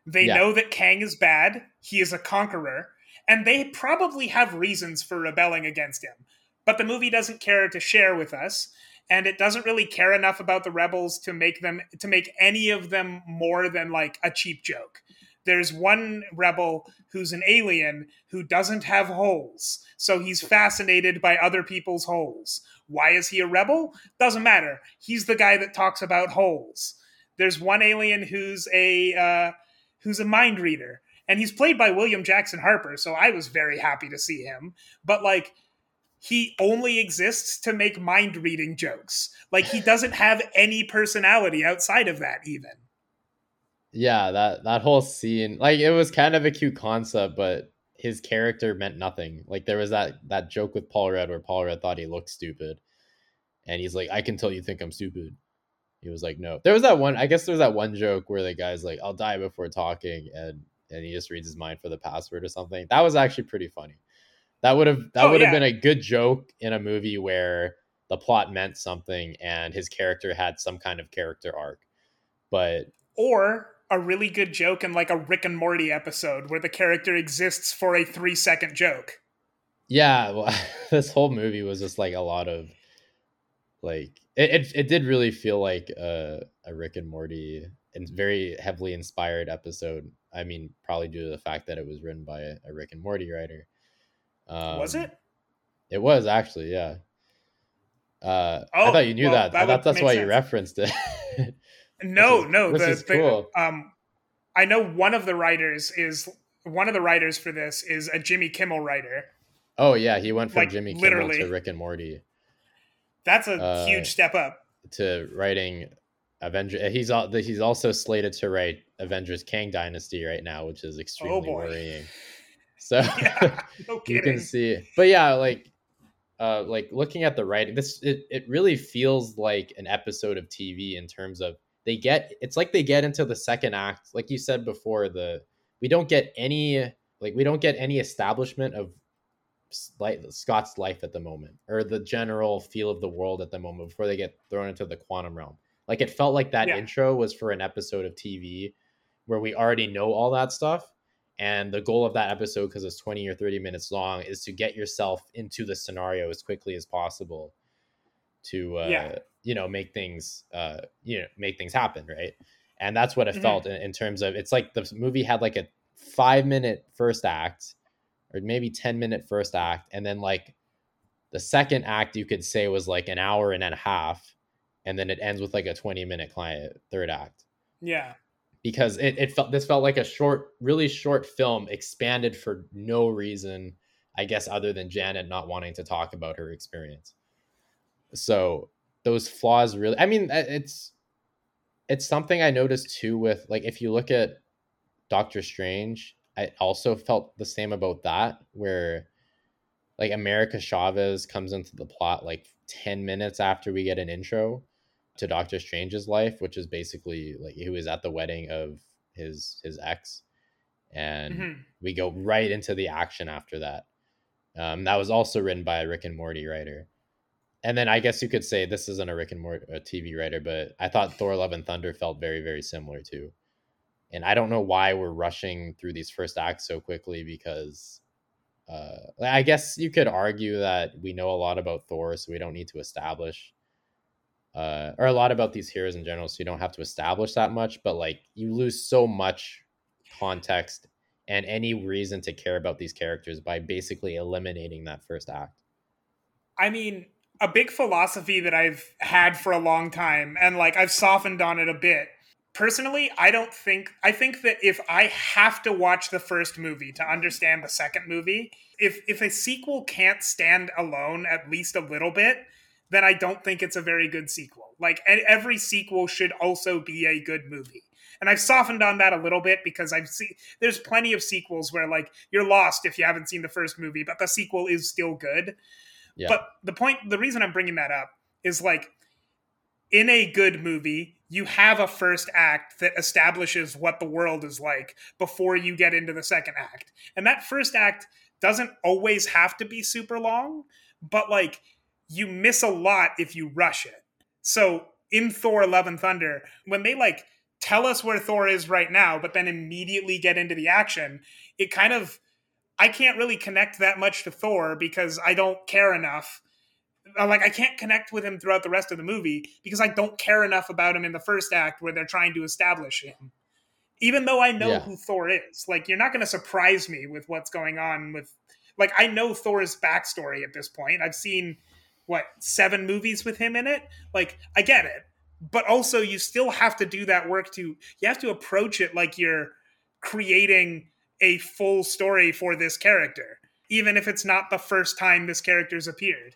They Yeah. know that Kang is bad, he is a conqueror, and they probably have reasons for rebelling against him. But the movie doesn't care to share with us, and it doesn't really care enough about the rebels to make them to make any of them more than like a cheap joke. There's one rebel who's an alien who doesn't have holes, so he's fascinated by other people's holes. Why is he a rebel? Doesn't matter. He's the guy that talks about holes. There's one alien who's a uh, who's a mind reader, and he's played by William Jackson Harper. So I was very happy to see him. But like, he only exists to make mind reading jokes. Like he doesn't have any personality outside of that. Even Yeah, that that whole scene, like it was kind of a cute concept, but his character meant nothing. Like there was that that joke with Paul Rudd where Paul Rudd thought he looked stupid, and he's like, "I can tell you think I'm stupid." He was like, "No." There was that one. I guess there's that one joke where the guy's like, "I'll die before talking," and and he just reads his mind for the password or something. That was actually pretty funny. That would have that Oh, would have yeah. been a good joke in a movie where the plot meant something and his character had some kind of character arc. But Or a really good joke in like a Rick and Morty episode where the character exists for a three second joke. yeah, well, this whole movie was just like a lot of like it it, it did really feel like a, a Rick and Morty and very heavily inspired episode. I mean, probably due to the fact that it was written by a, a Rick and Morty writer. Um, Was it? It was actually, yeah. Uh, I Oh, thought you knew well, that. that I thought that's why you referenced it. No, is- no. this the, is the- cool. um, I know one of the writers is one of the writers for this is a Jimmy Kimmel writer. oh yeah, he went from Like, Jimmy Kimmel to Rick and Morty That's a Uh, huge step up. to writing Avenger. He's al- he's also slated to write Avengers Kang Dynasty right now, which is extremely Oh, worrying. So Yeah, no you can see, but yeah, like. Uh, like looking at the writing, this it, it really feels like an episode of TV in terms of they get it's like they get into the second act like you said before the we don't get any like we don't get any establishment of like scott's life at the moment or the general feel of the world at the moment before they get thrown into the quantum realm like it felt like that Yeah. intro was for an episode of tv where we already know all that stuff and the goal of that episode because it's 20 or 30 minutes long is to get yourself into the scenario as quickly as possible to uh, Yeah. you know make things uh, you know make things happen right and that's what it Mhm. felt in, in terms of it's like the movie had like a five minute first act or maybe 10 minute first act and then like the second act you could say was like an hour and a half and then it ends with like a 20 minute client third act Yeah. Because it, it felt this felt like a short really short film expanded for no reason i guess other than janet not wanting to talk about her experience. So those flaws really i mean it's it's something i noticed too with like if you look at doctor strange i also felt the same about that where like america chavez comes into the plot like 10 minutes after we get an intro to doctor strange's life which is basically like he was at the wedding of his his ex and Mhm. we go right into the action after that um, that was also written by a rick and morty writer and then I guess you could say this isn't a Rick and Morty a TV writer, but I thought Thor: Love and Thunder felt very, very similar too. And I don't know why we're rushing through these first acts so quickly because uh, I guess you could argue that we know a lot about Thor, so we don't need to establish, uh, or a lot about these heroes in general, so you don't have to establish that much. But like, you lose so much context and any reason to care about these characters by basically eliminating that first act. I mean, a big philosophy that I've had for a long time, and like I've softened on it a bit. Personally, I don't think, I think that if I have to watch the first movie to understand the second movie, if, if a sequel can't stand alone at least a little bit, then I don't think it's a very good sequel. Like every sequel should also be a good movie. And I've softened on that a little bit because I've seen there's plenty of sequels where like you're lost if you haven't seen the first movie, but the sequel is still good. Yeah. But the point, the reason I'm bringing that up is like in a good movie, you have a first act that establishes what the world is like before you get into the second act. And that first act doesn't always have to be super long, but like you miss a lot if you rush it. So in Thor Love and Thunder, when they like tell us where Thor is right now, but then immediately get into the action, it kind of I can't really connect that much to Thor because I don't care enough. Uh, Like I can't connect with him throughout the rest of the movie because I don't care enough about him in the first act where they're trying to establish him. Even though I know Yeah. who Thor is, like you're not going to surprise me with what's going on with like I know Thor's backstory at this point. I've seen what seven movies with him in it. Like I get it, but also you still have to do that work to you have to approach it like you're creating a full story for this character, even if it's not the first time this character's appeared.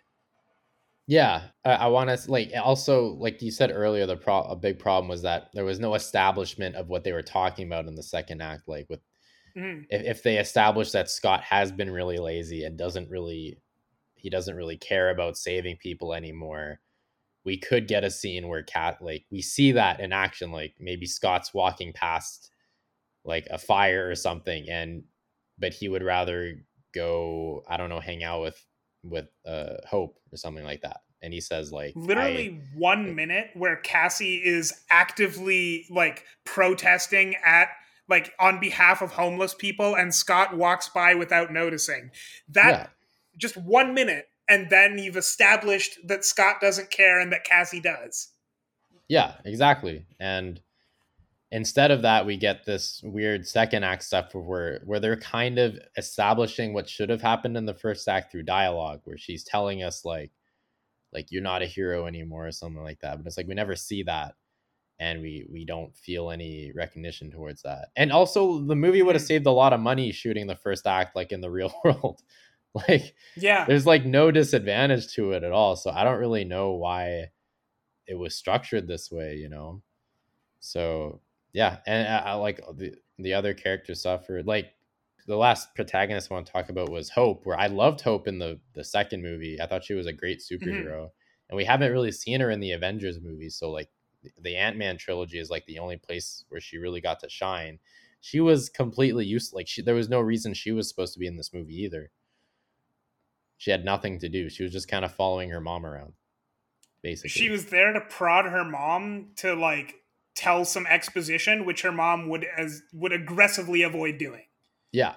Yeah, I, I want to like also like you said earlier. The pro- a big problem was that there was no establishment of what they were talking about in the second act, like with Mhm. if, if they establish that Scott has been really lazy and doesn't really he doesn't really care about saving people anymore, we could get a scene where cat like we see that in action, like maybe Scott's walking past like a fire or something, and but he would rather go, I don't know, hang out with with uh Hope or something like that. And he says like I- literally one minute where Cassie is actively like protesting at like on behalf of homeless people and Scott walks by without noticing. That just one minute and then you've established that Scott doesn't care and that Cassie does. Yeah, exactly. And instead of that, we get this weird second act stuff where where they're kind of establishing what should have happened in the first act through dialogue, where she's telling us like like you're not a hero anymore or something like that. But it's like we never see that. And we we don't feel any recognition towards that. And also the movie would have Mhm. saved a lot of money shooting the first act like in the real world. like Yeah. there's like no disadvantage to it at all. So I don't really know why it was structured this way, you know. So yeah, and I, I like uh, the the other characters suffered. Like the last protagonist I want to talk about was Hope, where I loved Hope in the the second movie. I thought she was a great mm-hmm. superhero, and we haven't really seen her in the Avengers movies. So like the- the Ant Man trilogy is like the only place where she really got to shine. She was completely useless. Like she, there was no reason she was supposed to be in this movie either. She had nothing to do. She was just kind of following her mom around, basically. She was there to prod her mom to like tell some exposition which her mom would as would aggressively avoid doing. yeah,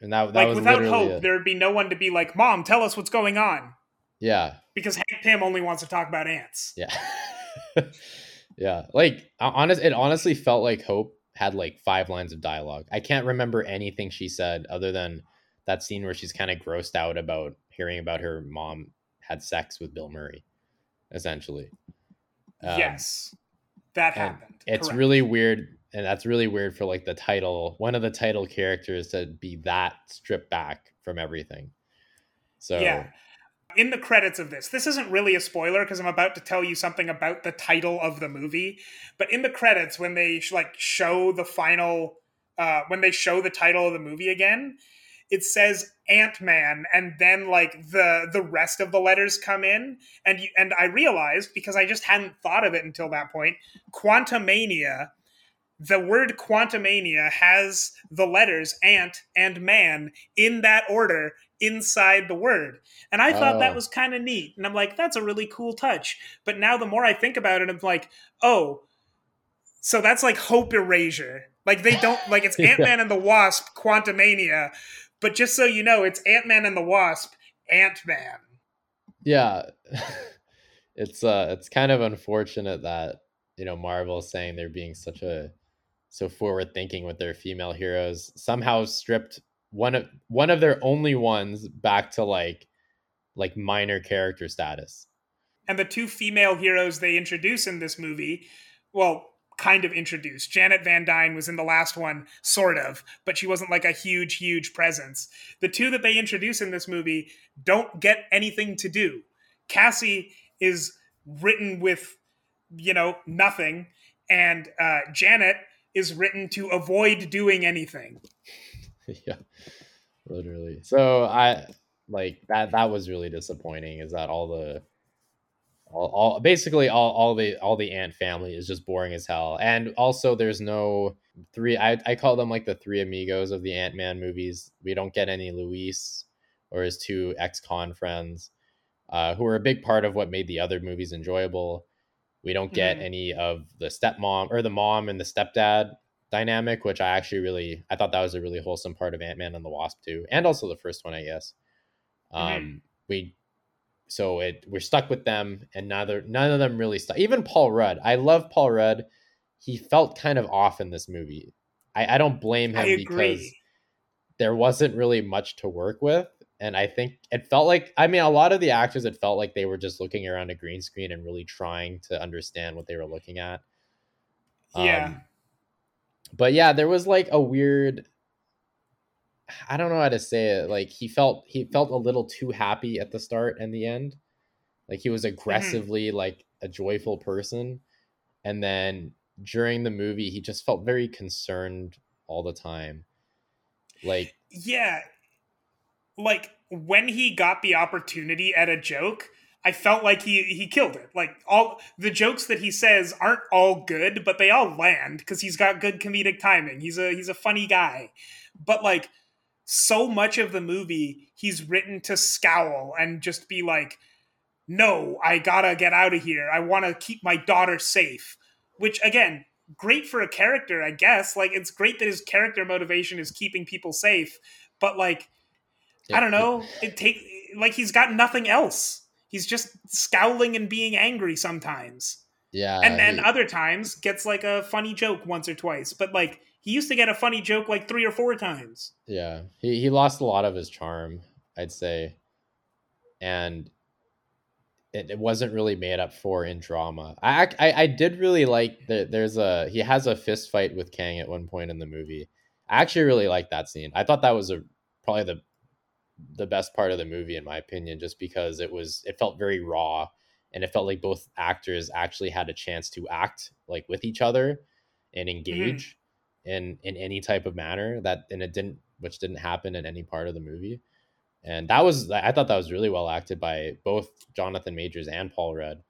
and that that like was without hope it. there'd be no one to be like, "Mom, tell us what's going on." Yeah, Because Hank Pym only wants to talk about ants. yeah, yeah. Like honest, it honestly felt like Hope had like five lines of dialogue. I can't remember anything she said other than that scene where she's kind of grossed out about hearing about her mom had sex with Bill Murray, essentially. Um, yes. That happened. it's Correct. really weird and that's really weird for like the title one of the title characters to be that stripped back from everything so Yeah. In the credits of this, this isn't really a spoiler because I'm about to tell you something about the title of the movie. But in the credits, when they sh- like show the final, uh, when they show the title of the movie again, it says Ant Man, and then like the the rest of the letters come in, and you, and I realized because I just hadn't thought of it until that point, Quantumania. The word Quantumania has the letters ant and man in that order inside the word. And I thought that Oh. was kind of neat. And I'm like, that's a really cool touch. But now the more I think about it, I'm like, oh, so that's like hope erasure. Like they don't like it's Ant Man and the Wasp, Quantumania. But just so you know, it's Ant Man and the Wasp, Ant Man. yeah it's uh it's kind of unfortunate that you know marvel is saying they're being such a so forward thinking with their female heroes somehow stripped one of one of their only ones back to like like minor character status And the two female heroes they introduce in this movie, well, kind of introduced. Janet Van Dyne was in the last one, sort of, but she wasn't like a huge, huge presence. The two that they introduce in this movie don't get anything to do. Cassie is written with, you know, nothing, and uh, Janet is written to avoid doing anything. yeah literally so i like that that was really disappointing is that all the all, all basically all, all the all the ant family is just boring as hell. And also there's no three I, I call them like the three amigos of the ant-man movies. We don't get any luis or his two ex-con friends uh, who are a big part of what made the other movies enjoyable. We don't get Mhm. any of the stepmom or the mom and the stepdad dynamic, which I actually really I thought that was a really wholesome part of Ant Man and the Wasp too, and also the first one, I guess. Um, we so it we're stuck with them, and neither none of them really stuck. Even Paul Rudd, I love Paul Rudd. He felt kind of off in this movie. I, I don't blame him because there wasn't really much to work with. And I think it felt like, I mean, a lot of the actors, it felt like they were just looking around a green screen and really trying to understand what they were looking at. Yeah. Um, but yeah, there was like a weird, I don't know how to say it. Like he felt, he felt a little too happy at the start and the end. Like he was mm-hmm. aggressively like a joyful person. And then during the movie, he just felt very concerned all the time Like yeah, like when he got the opportunity at a joke, I felt like he he killed it. Like all the jokes that he says aren't all good, but they all land because he's got good comedic timing. He's a he's a funny guy. But like so much of the movie, he's written to scowl and just be like, "No, I gotta get out of here. I want to keep my daughter safe." Which again, great for a character, I guess. Like it's great that his character motivation is keeping people safe, but like I don't know, it take like he's got nothing else he's just scowling and being angry sometimes. Yeah. And then he, other times gets like a funny joke once or twice. But like he used to get a funny joke like three or four times. Yeah. He he lost a lot of his charm, I'd say. And it, it wasn't really made up for in drama. I I, I did really like that there's a he has a fist fight with Kang at one point in the movie. I actually really like that scene. I thought that was a probably the the best part of the movie in my opinion just because it was it felt very raw and it felt like both actors actually had a chance to act like with each other and mm-hmm. engage mm-hmm. In in any type of manner that and it didn't which didn't happen in any part of the movie and that was i thought that was really well acted by both jonathan majors and paul rudd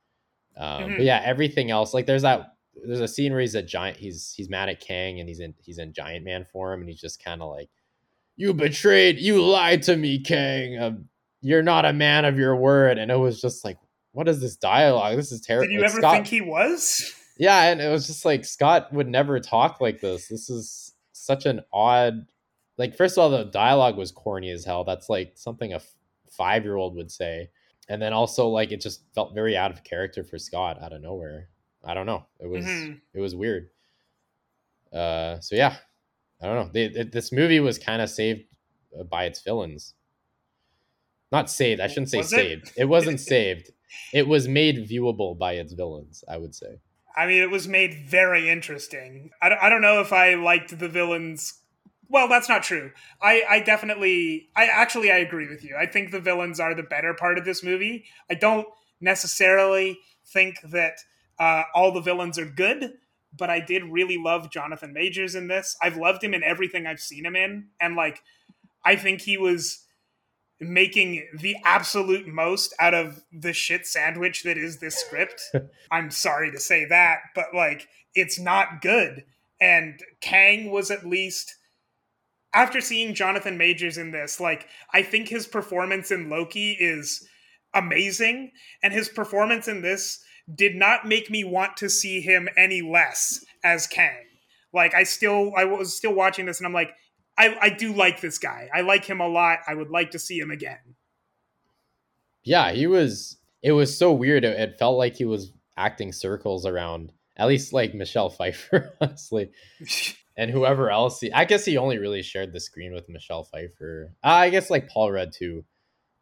um, mm-hmm. but yeah everything else like there's that there's a scene where he's a giant he's he's mad at kang and he's in he's in giant man form and he's just kind of like you betrayed, you lied to me, Kang. Um, you're not a man of your word. And it was just like, what is this dialogue? This is terrible. Did you ever Scott, think he was? Yeah, and it was just like Scott would never talk like this. This is such an odd. Like, first of all, the dialogue was corny as hell. That's like something a five year old would say. And then also, like, it just felt very out of character for Scott out of nowhere. I don't know. It was mm-hmm. it was weird. Uh, so yeah, I don't know. They, this movie was kind of saved uh, by its villains. Not saved. I shouldn't say was saved. It? it wasn't saved. It was made viewable by its villains. I would say. I mean, it was made very interesting. I don't, I don't know if I liked the villains. Well, that's not true. I, I definitely, I actually, I agree with you. I think the villains are the better part of this movie. I don't necessarily think that uh, all the villains are good, but I did really love Jonathan Majors in this. I've loved him in everything I've seen him in, and like I think he was making the absolute most out of the shit sandwich that is this script. I'm sorry to say that, but like it's not good. And Kang was at least after seeing Jonathan Majors in this, like I think his performance in Loki is amazing and his performance in this did not make me want to see him any less as Kang. Like I still I was still watching this and I'm like I I do like this guy. I like him a lot. I would like to see him again. Yeah, he was it was so weird. It, it felt like he was acting circles around at least like Michelle Pfeiffer honestly. and whoever else he, I guess he only really shared the screen with Michelle Pfeiffer. Uh, I guess like Paul Rudd too.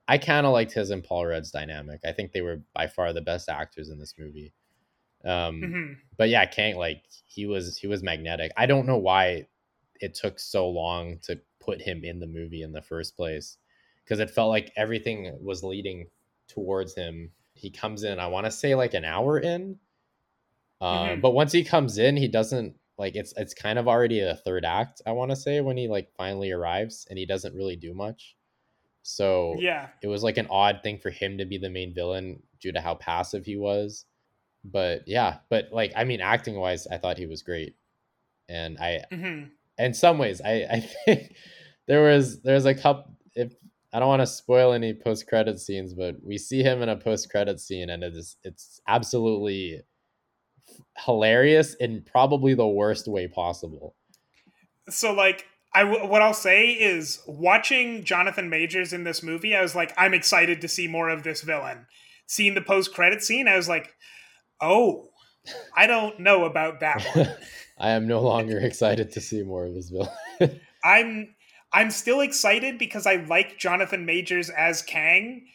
I kind of liked his and Paul Rudd's dynamic. I think they were by far the best actors in this movie. Um, mm-hmm. But yeah, Kang like he was he was magnetic. I don't know why it took so long to put him in the movie in the first place because it felt like everything was leading towards him. He comes in, I want to say like an hour in, um, mm-hmm. but once he comes in, he doesn't like it's it's kind of already a third act. I want to say when he like finally arrives and he doesn't really do much. So yeah, it was like an odd thing for him to be the main villain due to how passive he was. But yeah, but like I mean, acting wise, I thought he was great, and I, mm-hmm. In some ways, I I think there was there's a couple. If I don't want to spoil any post credit scenes, but we see him in a post credit scene, and it is it's absolutely hilarious in probably the worst way possible. So like I w- what I'll say is watching Jonathan Majors in this movie, I was like, I'm excited to see more of this villain. Seeing the post credit scene, I was like, oh, I don't know about that one. I am no longer excited to see more of this villain. I'm I'm still excited because I like Jonathan Majors as Kang,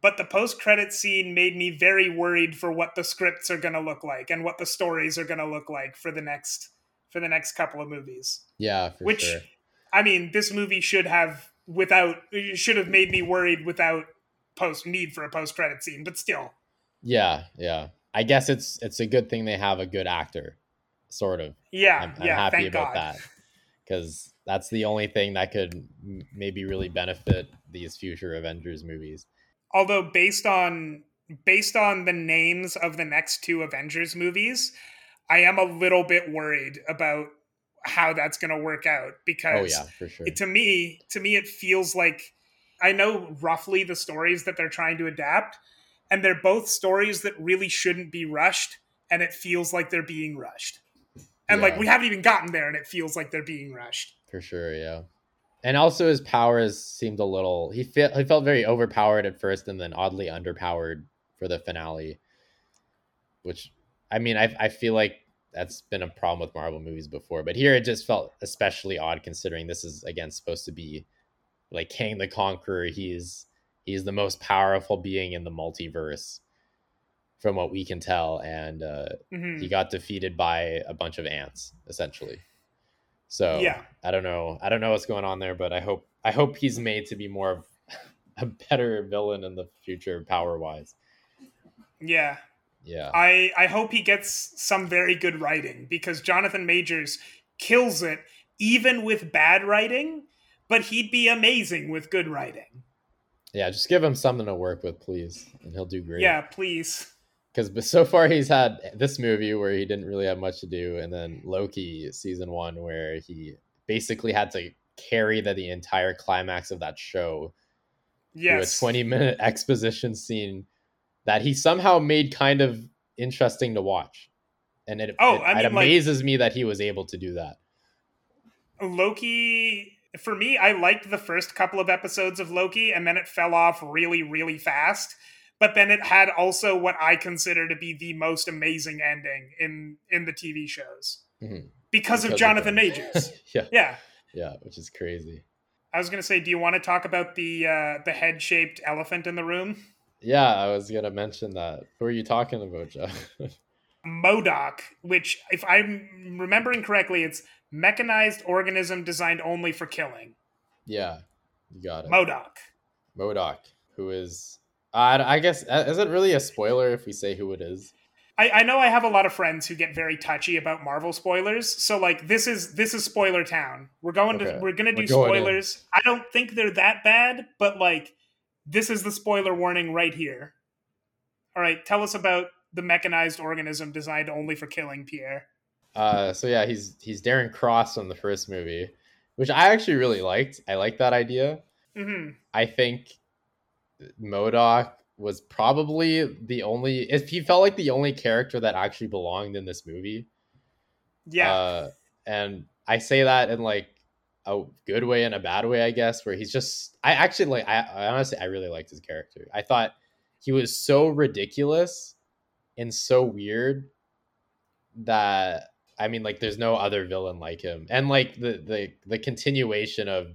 but the post credit scene made me very worried for what the scripts are going to look like and what the stories are going to look like for the next for the next couple of movies. Yeah, which sure. I mean, this movie should have without should have made me worried without post need for a post credit scene, but still. Yeah, yeah. I guess it's it's a good thing they have a good actor, sort of. Yeah, I'm, I'm yeah. happy about God. that because that's the only thing that could maybe really benefit these future Avengers movies. Although based on based on the names of the next two Avengers movies, I am a little bit worried about how that's going to work out oh, because oh yeah, for sure. it, to me to me it feels like I know roughly the stories that they're trying to adapt and they're both stories that really shouldn't be rushed and it feels like they're being rushed. And yeah. like we haven't even gotten there and it feels like they're being rushed. For sure, yeah. And also his powers seemed a little he felt he felt very overpowered at first and then oddly underpowered for the finale. Which I mean I I feel like that's been a problem with Marvel movies before, but here it just felt especially odd considering this is again supposed to be like Kang the Conqueror. He's he's the most powerful being in the multiverse, from what we can tell, and uh, mm-hmm. he got defeated by a bunch of ants essentially. So yeah, I don't know. I don't know what's going on there, but I hope I hope he's made to be more of a better villain in the future, power wise. Yeah, yeah. I I hope he gets some very good writing because Jonathan Majors kills it even with bad writing, but he'd be amazing with good writing. Yeah, just give him something to work with, please, and he'll do great. Yeah, please. Because so far he's had this movie where he didn't really have much to do, and then Loki season one where he basically had to carry the, the entire climax of that show. Yes. a 20 minute exposition scene that he somehow made kind of interesting to watch. And it, oh, it, I mean, it amazes like, me that he was able to do that. Loki, for me, I liked the first couple of episodes of Loki, and then it fell off really, really fast. But then it had also what I consider to be the most amazing ending in in the TV shows mm-hmm. because, because, of Jonathan of Majors. yeah, yeah, yeah, which is crazy. I was gonna say, do you want to talk about the uh, the head shaped elephant in the room? Yeah, I was gonna mention that. Who are you talking about, Jeff? MODOK, which, if I'm remembering correctly, it's mechanized organism designed only for killing. Yeah, you got it. MODOK. MODOK, who is, uh, I guess, uh, is it really a spoiler if we say who it is? I, I know I have a lot of friends who get very touchy about Marvel spoilers, so like this is this is spoiler town. We're going okay. to we're gonna do we're spoilers. In. I don't think they're that bad, but like this is the spoiler warning right here. All right, tell us about the mechanized organism designed only for killing Pierre. Uh, so yeah, he's he's Darren Cross on the first movie, which I actually really liked. I like that idea. Mm-hmm. I think MODOK was probably the only if he felt like the only character that actually belonged in this movie. Yeah. Uh, and I say that in like a good way and a bad way, I guess, where he's just I actually like I, I honestly I really liked his character. I thought he was so ridiculous and so weird that I mean like there's no other villain like him. And like the the the continuation of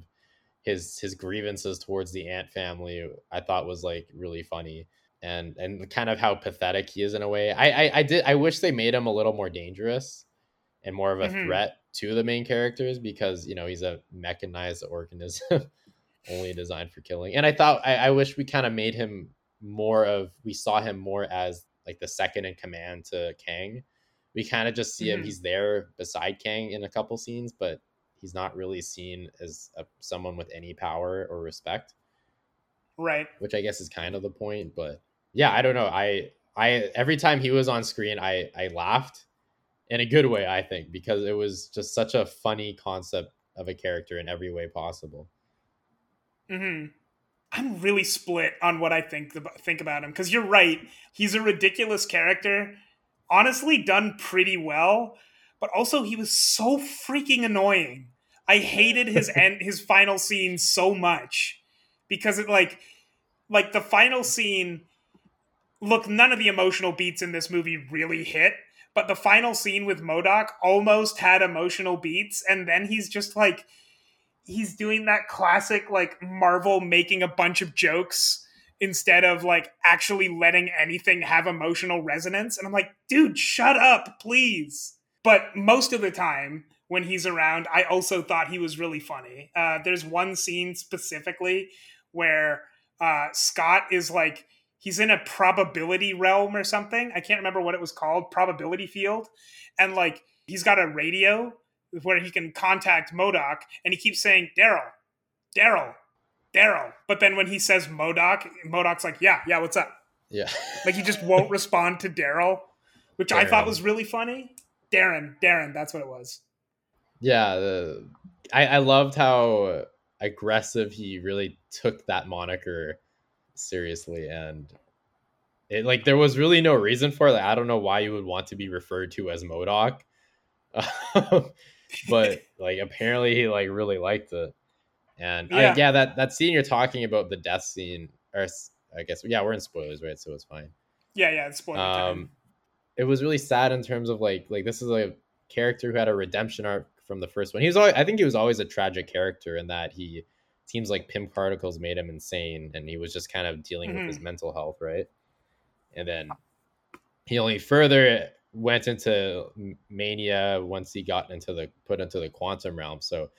his his grievances towards the ant family I thought was like really funny and and kind of how pathetic he is in a way. I I, I did I wish they made him a little more dangerous and more of a mm-hmm. threat to the main characters because you know he's a mechanized organism only designed for killing and i thought i, I wish we kind of made him more of we saw him more as like the second in command to kang we kind of just see mm-hmm. him he's there beside kang in a couple scenes but he's not really seen as a, someone with any power or respect right which i guess is kind of the point but yeah i don't know i i every time he was on screen i i laughed in a good way, I think, because it was just such a funny concept of a character in every way possible. Hmm. I'm really split on what I think think about him because you're right. He's a ridiculous character, honestly done pretty well, but also he was so freaking annoying. I hated his end, his final scene so much because it like like the final scene. Look, none of the emotional beats in this movie really hit, but the final scene with MODOK almost had emotional beats, and then he's just like he's doing that classic like Marvel making a bunch of jokes instead of like actually letting anything have emotional resonance. And I'm like, dude, shut up, please. But most of the time when he's around, I also thought he was really funny. Uh, there's one scene specifically where uh, Scott is like he's in a probability realm or something. I can't remember what it was called, probability field. And like he's got a radio where he can contact MODOK, and he keeps saying Daryl, Daryl, Daryl. But then when he says MODOK, MODOK's like, yeah, yeah, what's up? Yeah. like he just won't respond to Daryl, which Darren. I thought was really funny. Darren, Darren, that's what it was. Yeah, the, I, I loved how aggressive he really took that moniker seriously and it like there was really no reason for it. Like, I don't know why you would want to be referred to as MODOK. but like apparently he like really liked it. And yeah. I, yeah, that that scene you're talking about, the death scene, or I guess yeah, we're in spoilers, right? So it's fine. Yeah, yeah, it's spoiler um, time. It was really sad in terms of like like this is a character who had a redemption arc from the first one. He was always, I think he was always a tragic character in that he seems like Pym particles made him insane and he was just kind of dealing mm-hmm. with his mm-hmm. mental health, right? And then he only further went into mania once he got into the put into the quantum realm. So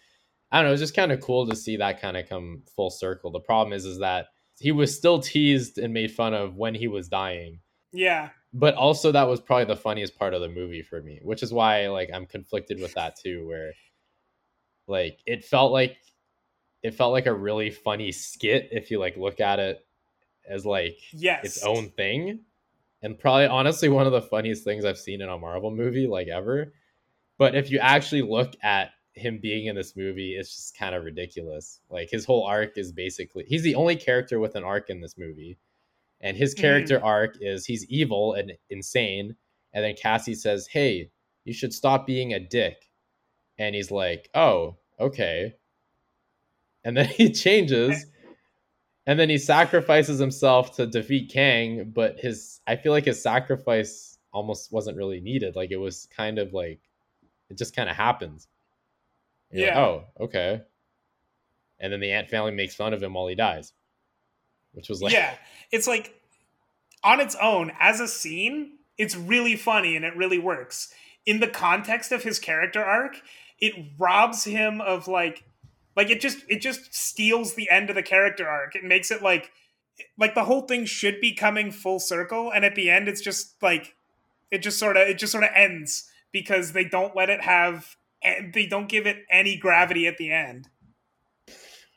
I don't know, it's just kind of cool to see that kind of come full circle. The problem is is that he was still teased and made fun of when he was dying. Yeah. But also that was probably the funniest part of the movie for me, which is why like I'm conflicted with that too where like it felt like it felt like a really funny skit if you like look at it as like yes. its own thing and probably honestly one of the funniest things I've seen in a Marvel movie like ever. But if you actually look at him being in this movie, it's just kind of ridiculous. Like his whole arc is basically he's the only character with an arc in this movie. And his character mm. arc is he's evil and insane. And then Cassie says, Hey, you should stop being a dick. And he's like, Oh, okay. And then he changes and then he sacrifices himself to defeat Kang, but his I feel like his sacrifice almost wasn't really needed. Like it was kind of like it just kind of happens. You're yeah. Like, oh, okay. And then the ant family makes fun of him while he dies, which was like yeah, it's like on its own as a scene, it's really funny and it really works. In the context of his character arc, it robs him of like like it just it just steals the end of the character arc. It makes it like like the whole thing should be coming full circle, and at the end, it's just like it just sort of it just sort of ends because they don't let it have they don't give it any gravity at the end.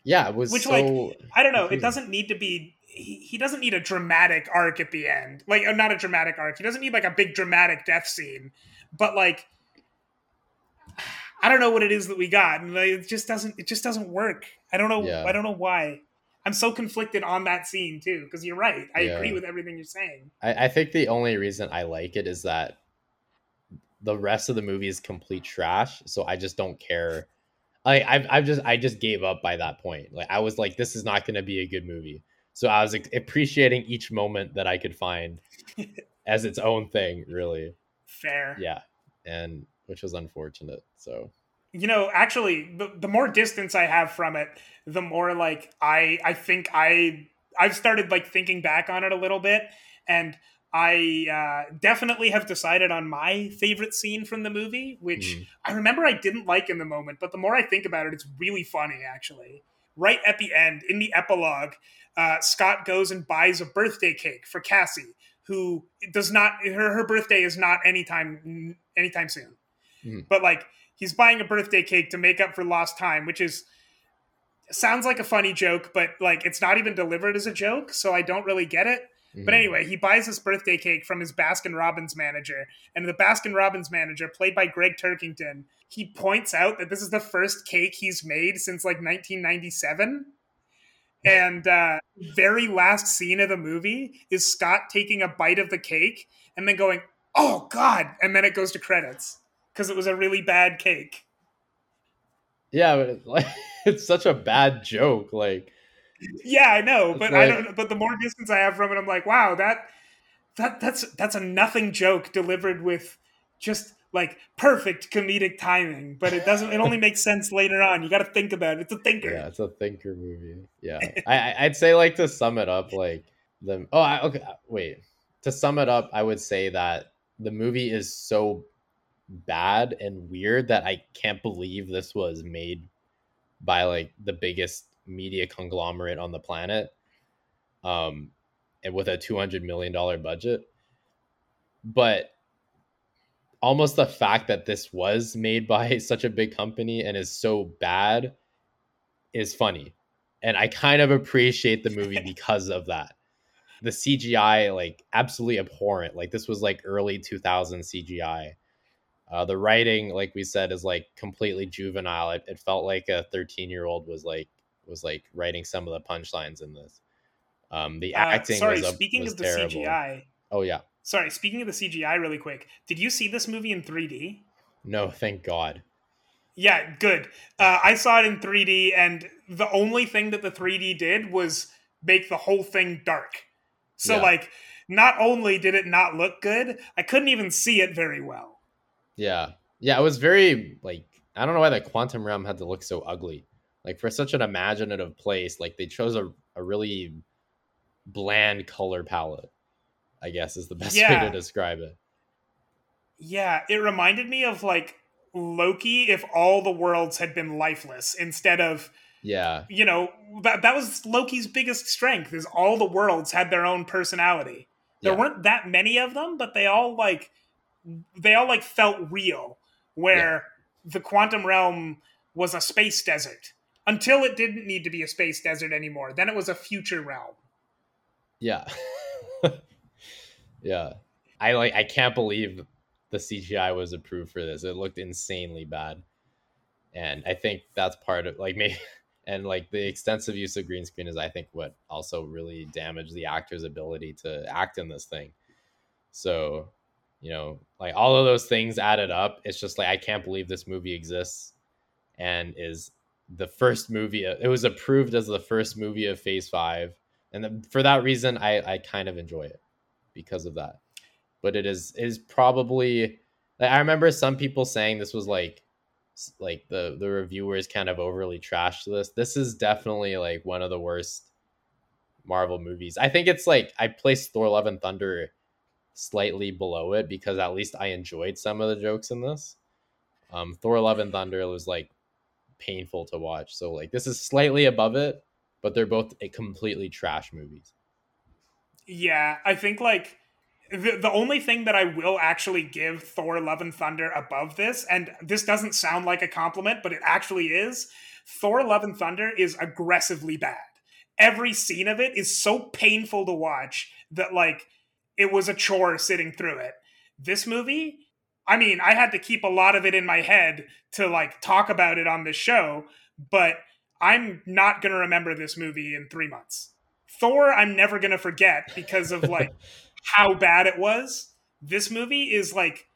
Yeah, it was which so like I don't know. It doesn't need to be. He, he doesn't need a dramatic arc at the end. Like uh, not a dramatic arc. He doesn't need like a big dramatic death scene. But like I don't know what it is that we got, and it just doesn't. It just doesn't work. I don't know. Yeah. I don't know why. I'm so conflicted on that scene too, because you're right. I yeah. agree with everything you're saying. I, I think the only reason I like it is that the rest of the movie is complete trash. So I just don't care. Like I've, I've just I just gave up by that point. Like I was like, this is not going to be a good movie. So I was appreciating each moment that I could find as its own thing. Really fair. Yeah, and which was unfortunate. So you know, actually, the, the more distance I have from it, the more like I I think I I've started like thinking back on it a little bit, and I uh, definitely have decided on my favorite scene from the movie, which mm. I remember I didn't like in the moment, but the more I think about it, it's really funny actually. Right at the end, in the epilogue, uh, Scott goes and buys a birthday cake for Cassie, who does not her her birthday is not anytime anytime soon. Mm. But like he's buying a birthday cake to make up for lost time, which is sounds like a funny joke, but like it's not even delivered as a joke, so I don't really get it. Mm-hmm. But anyway, he buys this birthday cake from his Baskin Robbins manager, and the Baskin Robbins manager, played by Gregg Turkington, he points out that this is the first cake he's made since like 1997. And uh, very last scene of the movie is Scott taking a bite of the cake and then going, "Oh God!" and then it goes to credits because it was a really bad cake. Yeah, but it's, like, it's such a bad joke. Like, yeah, I know, but like, I don't. But the more distance I have from it, I'm like, wow, that that that's that's a nothing joke delivered with just like perfect comedic timing. But it doesn't. It only makes sense later on. You got to think about it. It's a thinker. Yeah, it's a thinker movie. Yeah, I I'd say like to sum it up, like the oh I, okay uh, wait to sum it up, I would say that the movie is so bad and weird that I can't believe this was made by like the biggest media conglomerate on the planet um and with a 200 million dollar budget but almost the fact that this was made by such a big company and is so bad is funny. And I kind of appreciate the movie because of that. The CGI, like, absolutely abhorrent. Like, this was like early 2000 CGI. Uh, the writing, like we said, is like completely juvenile. It, it felt like a 13 year old was like was like writing some of the punchlines in this. Um, the Uh, acting. sorry, was speaking was of the terrible. CGI. Oh yeah, Sorry, speaking of the CGI, really quick. Did you see this movie in 3D? no, thank God. Yeah, good. Uh, I saw it in 3D, and the only thing that the 3D did was make the whole thing dark. So, Yeah. like, not only did it not look good, I couldn't even see it very well. Yeah, yeah, it was very like I don't know why the quantum realm had to look so ugly. Like for such an imaginative place, like they chose a, a really bland color palette. I guess is the best way to describe it. Yeah, it reminded me of like Loki if all the worlds had been lifeless instead of Yeah, you know that that was Loki's biggest strength is all the worlds had their own personality. There Yeah. weren't that many of them, but they all like they all like felt real. Where the quantum realm was a space desert until it didn't need to be a space desert anymore. Then it was a future realm. yeah, yeah. I like. I can't believe the CGI was approved for this. It looked insanely bad, and I think that's part of like me. And like the extensive use of green screen is, I think, what also really damaged the actor's ability to act in this thing. So, you know, like all of those things added up, it's just like I can't believe this movie exists and is the first movie. It was approved as the first movie of Phase Five, and for that reason, I I kind of enjoy it because of that. But it is is probably I remember some people saying this was like like the the reviewers kind of overly trashed this. This is definitely like one of the worst Marvel movies. I think it's like I placed Thor: Love and Thunder slightly below it because at least I enjoyed some of the jokes in this. Um, Thor: Love and Thunder was like painful to watch. So like this is slightly above it, but they're both a completely trash movies. Yeah, I think like the, the only thing that I will actually give Thor Love and Thunder above this, and this doesn't sound like a compliment, but it actually is, Thor Love and Thunder is aggressively bad. Every scene of it is so painful to watch that like it was a chore sitting through it. This movie, I mean, I had to keep a lot of it in my head to like talk about it on this show, but I'm not going to remember this movie in 3 months. Thor, I'm never going to forget because of like how bad it was. This movie is like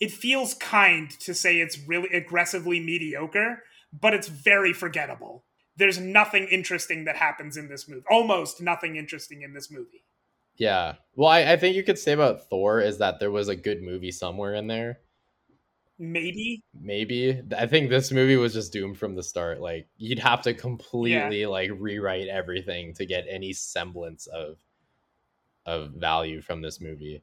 it feels kind to say it's really aggressively mediocre, but it's very forgettable. There's nothing interesting that happens in this movie. Almost nothing interesting in this movie. Yeah. Well, I, I think you could say about Thor is that there was a good movie somewhere in there. Maybe. Maybe. I think this movie was just doomed from the start. Like you'd have to completely like rewrite everything to get any semblance of of value from this movie.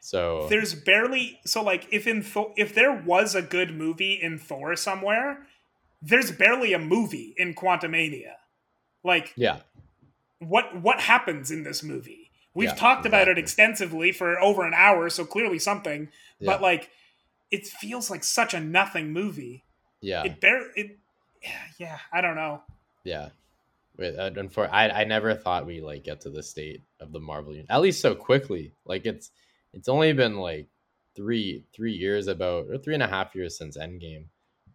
So There's barely so like if in Thor, if there was a good movie in Thor somewhere, there's barely a movie in Quantumania. Like yeah. what what happens in this movie? We've Yeah, talked about it extensively for over an hour, so clearly something. Yeah. But like, it feels like such a nothing movie. yeah. It bare it. Yeah, I don't know. Yeah. Uh, unfor- I I never thought we like get to the state of the Marvel universe at least so quickly. Like it's it's only been like three three years about or three and a half years since Endgame,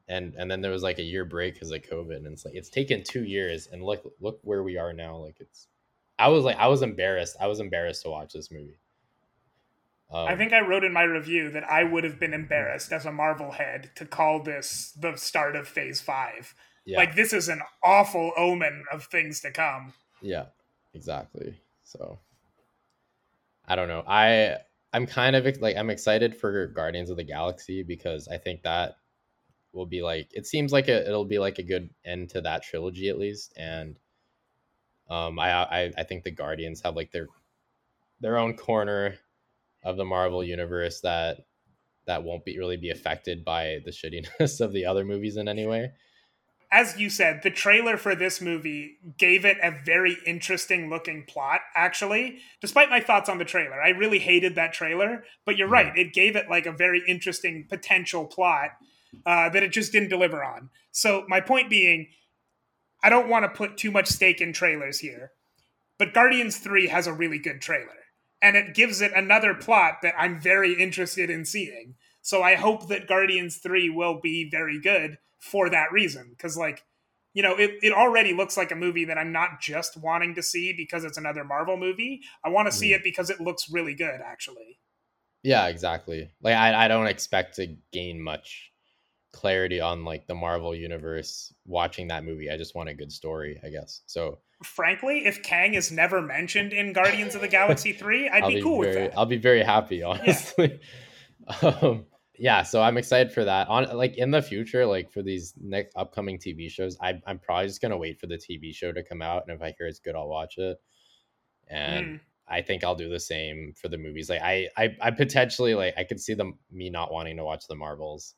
and and then there was like a year break because of COVID, and it's like it's taken two years, and look look where we are now. Like it's, I was like I was embarrassed. I was embarrassed to watch this movie. Um, I think I wrote in my review that I would have been embarrassed as a Marvel head to call this the start of Phase Five. yeah, Like this is an awful omen of things to come. Yeah, exactly. So I don't know. I I'm kind of like I'm excited for Guardians of the Galaxy because I think that will be like it seems like a, it'll be like a good end to that trilogy at least and um I I I think the Guardians have like their their own corner of the Marvel universe that that won't be really be affected by the shittiness of the other movies in any way. as you said, the trailer for this movie gave it a very interesting looking plot, actually. Despite my thoughts on the trailer, I really hated that trailer, but you're right. It gave it like a very interesting potential plot uh, that it just didn't deliver on. So, my point being, I don't want to put too much stake in trailers here, but Guardians 3 has a really good trailer, and it gives it another plot that I'm very interested in seeing. So, I hope that Guardians 3 will be very good for that reason because like you know it, it already looks like a movie that i'm not just wanting to see because it's another marvel movie i want to see Mm. it because it looks really good actually Yeah, exactly. Like I, I don't expect to gain much clarity on like the Marvel universe watching that movie. I just want a good story, I guess. So frankly if kang is never mentioned in guardians of the galaxy 3 i'd I'll be, cool very, with that I'll be very happy, honestly. um, yeah, so I'm excited for that. On like in the future, like for these next upcoming TV shows, I, I'm probably just gonna wait for the TV show to come out, and if I hear it's good, I'll watch it. And Mm. I think I'll do the same for the movies. Like I, I, I potentially like I could see them me not wanting to watch the Marvels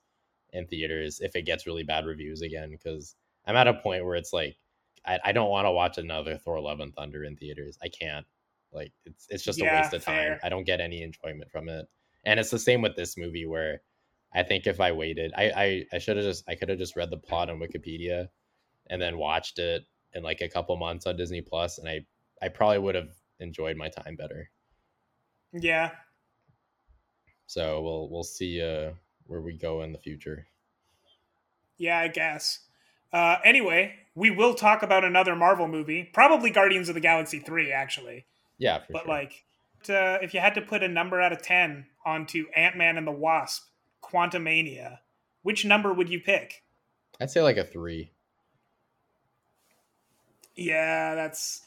in theaters if it gets really bad reviews again because I'm at a point where it's like I, I don't want to watch another Thor: Love and Thunder in theaters. I can't. Like it's it's just a waste of time. fair. I don't get any enjoyment from it. And it's the same with this movie where I think if I waited, I I, I should have just I could have just read the plot on Wikipedia and then watched it in like a couple months on Disney Plus, and I I probably would have enjoyed my time better. yeah So we'll we'll see uh, where we go in the future. yeah i guess uh, anyway we will talk about another marvel movie probably guardians of the galaxy 3 actually Yeah, for but sure. like uh, if you had to put a number out of 10 onto ant-man and the wasp quantumania which number would you pick I'd say like a three. Yeah, that's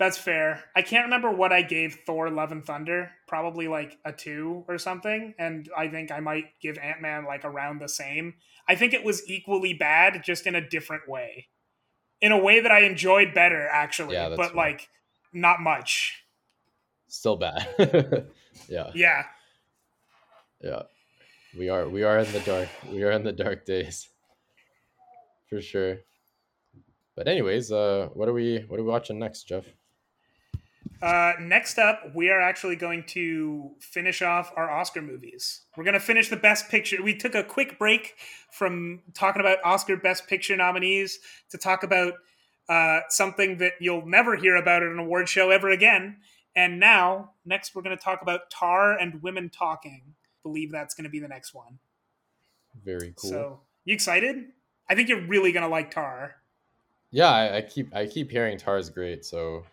that's fair. I can't remember what I gave Thor Love and Thunder, probably like a 2 or something, and I think I might give Ant-Man like around the same. I think it was equally bad just in a different way. In a way that I enjoyed better actually, Yeah, but like not much. Still bad. yeah, Yeah. yeah. We are we are in the dark. We are in the dark days. For sure. But anyways, uh what are we what are we watching next, Jeff? Uh, next up, we are actually going to finish off our Oscar movies. We're going to finish the Best Picture. We took a quick break from talking about Oscar Best Picture nominees to talk about uh, something that you'll never hear about at an award show ever again. And now, next, we're going to talk about Tar and Women Talking. I believe that's going to be the next one. Very cool. So, you excited? I think you're really going to like Tar. yeah, I, I keep I keep hearing Tar's great, so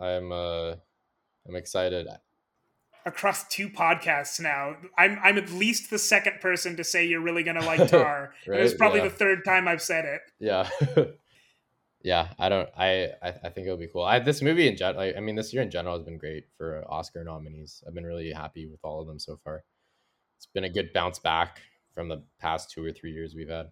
I'm uh I'm excited. across two podcasts now. I'm I'm at least the second person to say you're really gonna like Tar. and it's probably yeah. the third time I've said it. Yeah. yeah, I don't I, I I think it'll be cool. I this movie in general I mean this year in general has been great for Oscar nominees. I've been really happy with all of them so far. It's been a good bounce back from the past 2 or 3 years we've had.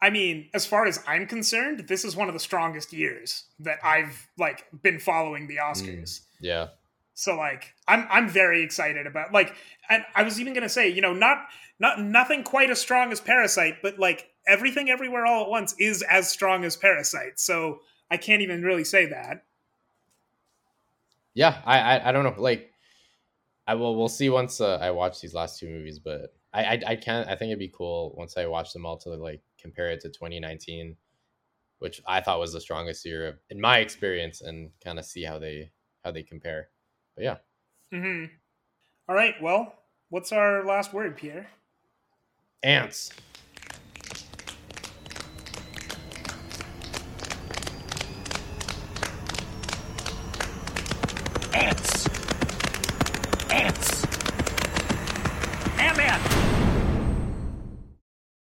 I mean, as far as I'm concerned, this is one of the strongest years that I've like been following the Oscars. Yeah. So like I'm I'm very excited about like and I was even gonna say, you know, not not nothing quite as strong as Parasite, but like everything everywhere all at once is as strong as Parasite. So I can't even really say that. Yeah, I I, I don't know like I will we'll see once uh, I watch these last two movies, but I, I I can't I think it'd be cool once I watch them all to like compare it to 2019, which I thought was the strongest year in my experience, and kind of see how they how they compare. But yeah. Mm-hmm. All right. Well, what's our last word, Pierre? Ants. Ants.